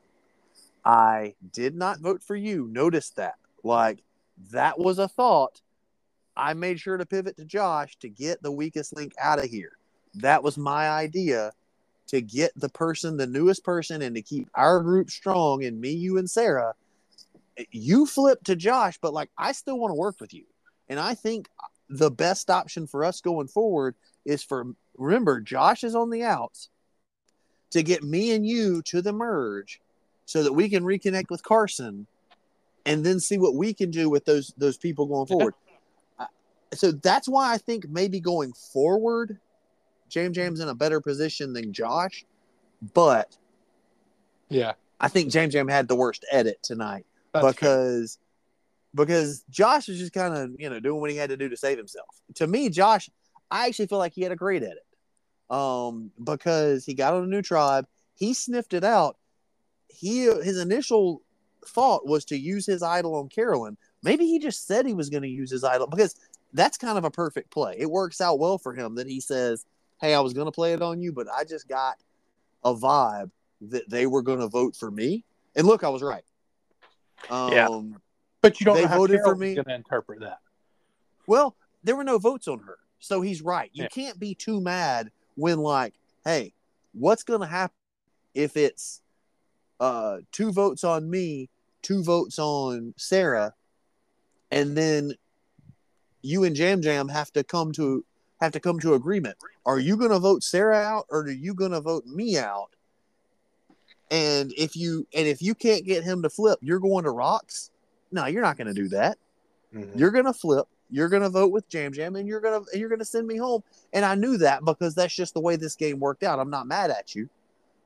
I did not vote for you. Notice that. Like that was a thought. I made sure to pivot to Josh to get the weakest link out of here. That was my idea to get the person, the newest person, and to keep our group strong and me, you, and Sarah. You flip to Josh, but like I still want to work with you. And I think the best option for us going forward is for remember, Josh is on the outs to get me and you to the merge so that we can reconnect with Carson and then see what we can do with those those people going forward. So that's why I think maybe going forward, Jam Jam's in a better position than Josh, but yeah. I think Jam Jam had the worst edit tonight That's because because Josh was just kind of you know doing what he had to do to save himself. To me, Josh, I actually feel like he had a great edit um, because he got on a new tribe. He sniffed it out. He his initial thought was to use his idol on Carolyn. Maybe he just said he was going to use his idol because that's kind of a perfect play. It works out well for him that he says, "Hey, I was going to play it on you, but I just got a vibe that they were going to vote for me." And look, I was right. Um, Yeah. But you don't They know how voted for me. going to interpret that. Well, there were no votes on her. So he's right. You Yeah. can't be too mad when like, hey, what's going to happen if it's uh two votes on me, two votes on Sarah, and then you and Jam Jam have to come to have to come to agreement. Are you going to vote Sarah out or are you going to vote me out? And if you and if you can't get him to flip, you're going to rocks. No, you're not going to do that. You're gonna flip. You're gonna vote with Jam Jam, and you're gonna you're gonna send me home. And I knew that because that's just the way this game worked out. I'm not mad at you.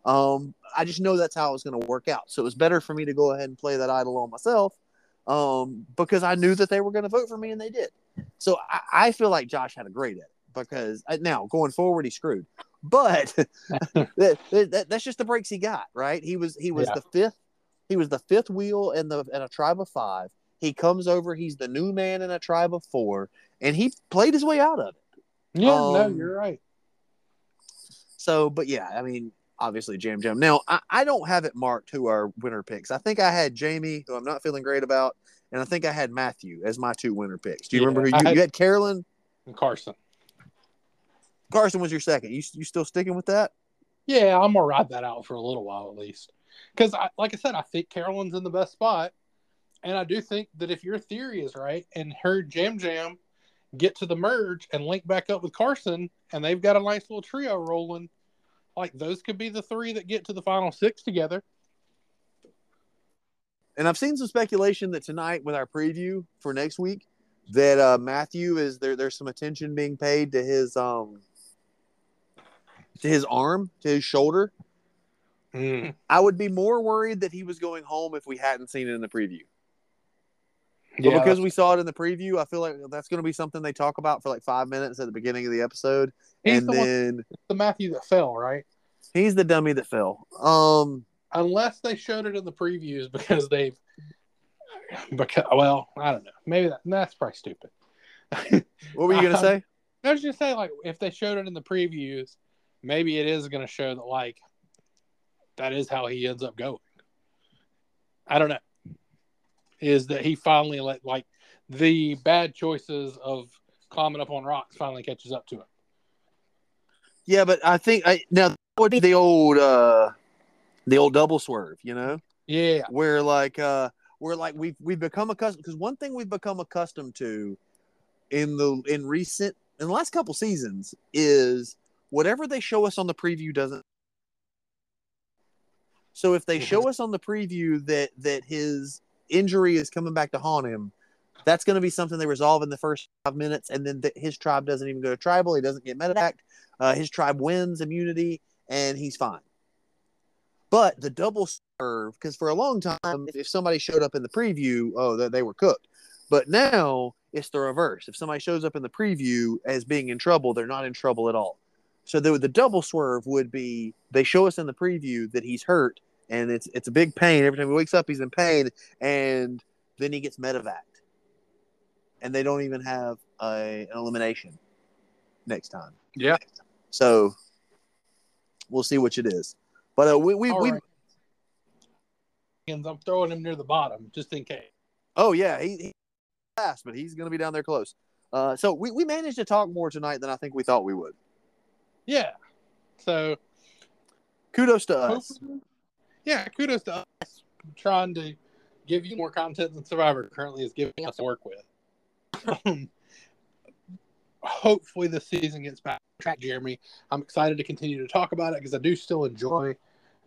Um, I just know that's how it was gonna work out. So it was better for me to go ahead and play that idol on myself, um, because I knew that they were gonna vote for me, and they did. So I, I feel like Josh had a great edit because uh, now going forward he's screwed. But that, that, that's just the breaks he got. Right? He was he was Yeah. the fifth. He was the fifth wheel in the in a tribe of five. He comes over. He's the new man in a tribe of four, and he played his way out of it. Yeah, no, Um, you're right. So, but yeah, I mean, obviously Jam Jam. Now, I, I don't have it marked who our winner picks. I think I had Jaime, who I'm not feeling great about, and I think I had Matthew as my two winner picks. Do you Yeah, remember who you had- you had? Carolyn And Carson. Carson was your second. You you still sticking with that? Yeah, I'm gonna ride that out for a little while at least, because I, like I said, I think Carolyn's in the best spot, and I do think that if your theory is right and her Jam Jam get to the merge and link back up with Carson, and they've got a nice little trio rolling, like those could be the three that get to the final six together. And I've seen some speculation that tonight with our preview for next week that uh, Matthew is there. There's some attention being paid to his um to his arm, to his shoulder. Mm. I would be more worried that he was going home if we hadn't seen it in the preview. But Yeah, because we saw it in the preview, I feel like that's going to be something they talk about for like five minutes at the beginning of the episode, he's and the, one, then the Matthew that fell, right? he's the dummy that fell. Um, Unless they showed it in the previews because they've, because well, I don't know. Maybe that, that's probably stupid. what were you going to Um, say? I was just saying, like, if they showed it in the previews, maybe it is going to show that, like, that is how he ends up going. I don't know. Is that he finally let, like, the bad choices of climbing up on rocks finally catches up to him? Yeah, but I think I now that would be the old uh the old double swerve, you know, Yeah. where like uh where like we've we've become accustomed because one thing we've become accustomed to in the in recent in the last couple seasons is whatever they show us on the preview doesn't so if they show us on the preview that that his injury is coming back to haunt him that's going to be something they resolve in the first five minutes and then th- his tribe doesn't even go to tribal he doesn't get medevac uh, his tribe wins immunity and he's fine but the double serve because for a long time if somebody showed up in the preview oh that they were cooked. But now it's the reverse. If somebody shows up in the preview as being in trouble they're not in trouble at all. So the, the double swerve would be they show us in the preview that he's hurt and it's it's a big pain. Every time he wakes up he's in pain and then he gets medevac. And they don't even have a, an elimination next time. Yeah. so we'll see which it is but uh, we, we, we right. And I'm throwing him near the bottom just in case. Oh yeah, he, he fast, but he's going to be down there close. Uh, so we, we managed to talk more tonight than I think we thought we would. Yeah. So, Kudos to us. yeah, kudos to us trying to give you more content than Survivor currently is giving us to work with. Hopefully, the season gets back on track, Jeremy. I'm excited to continue to talk about it because I do still enjoy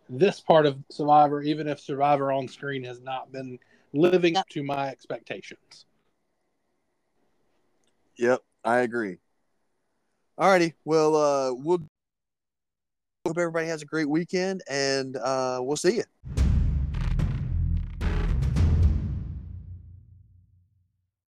this part of Survivor, even if Survivor on screen has not been living up to my expectations. Yep, I agree. Alrighty, well, uh, we'll hope everybody has a great weekend, and uh, we'll see you.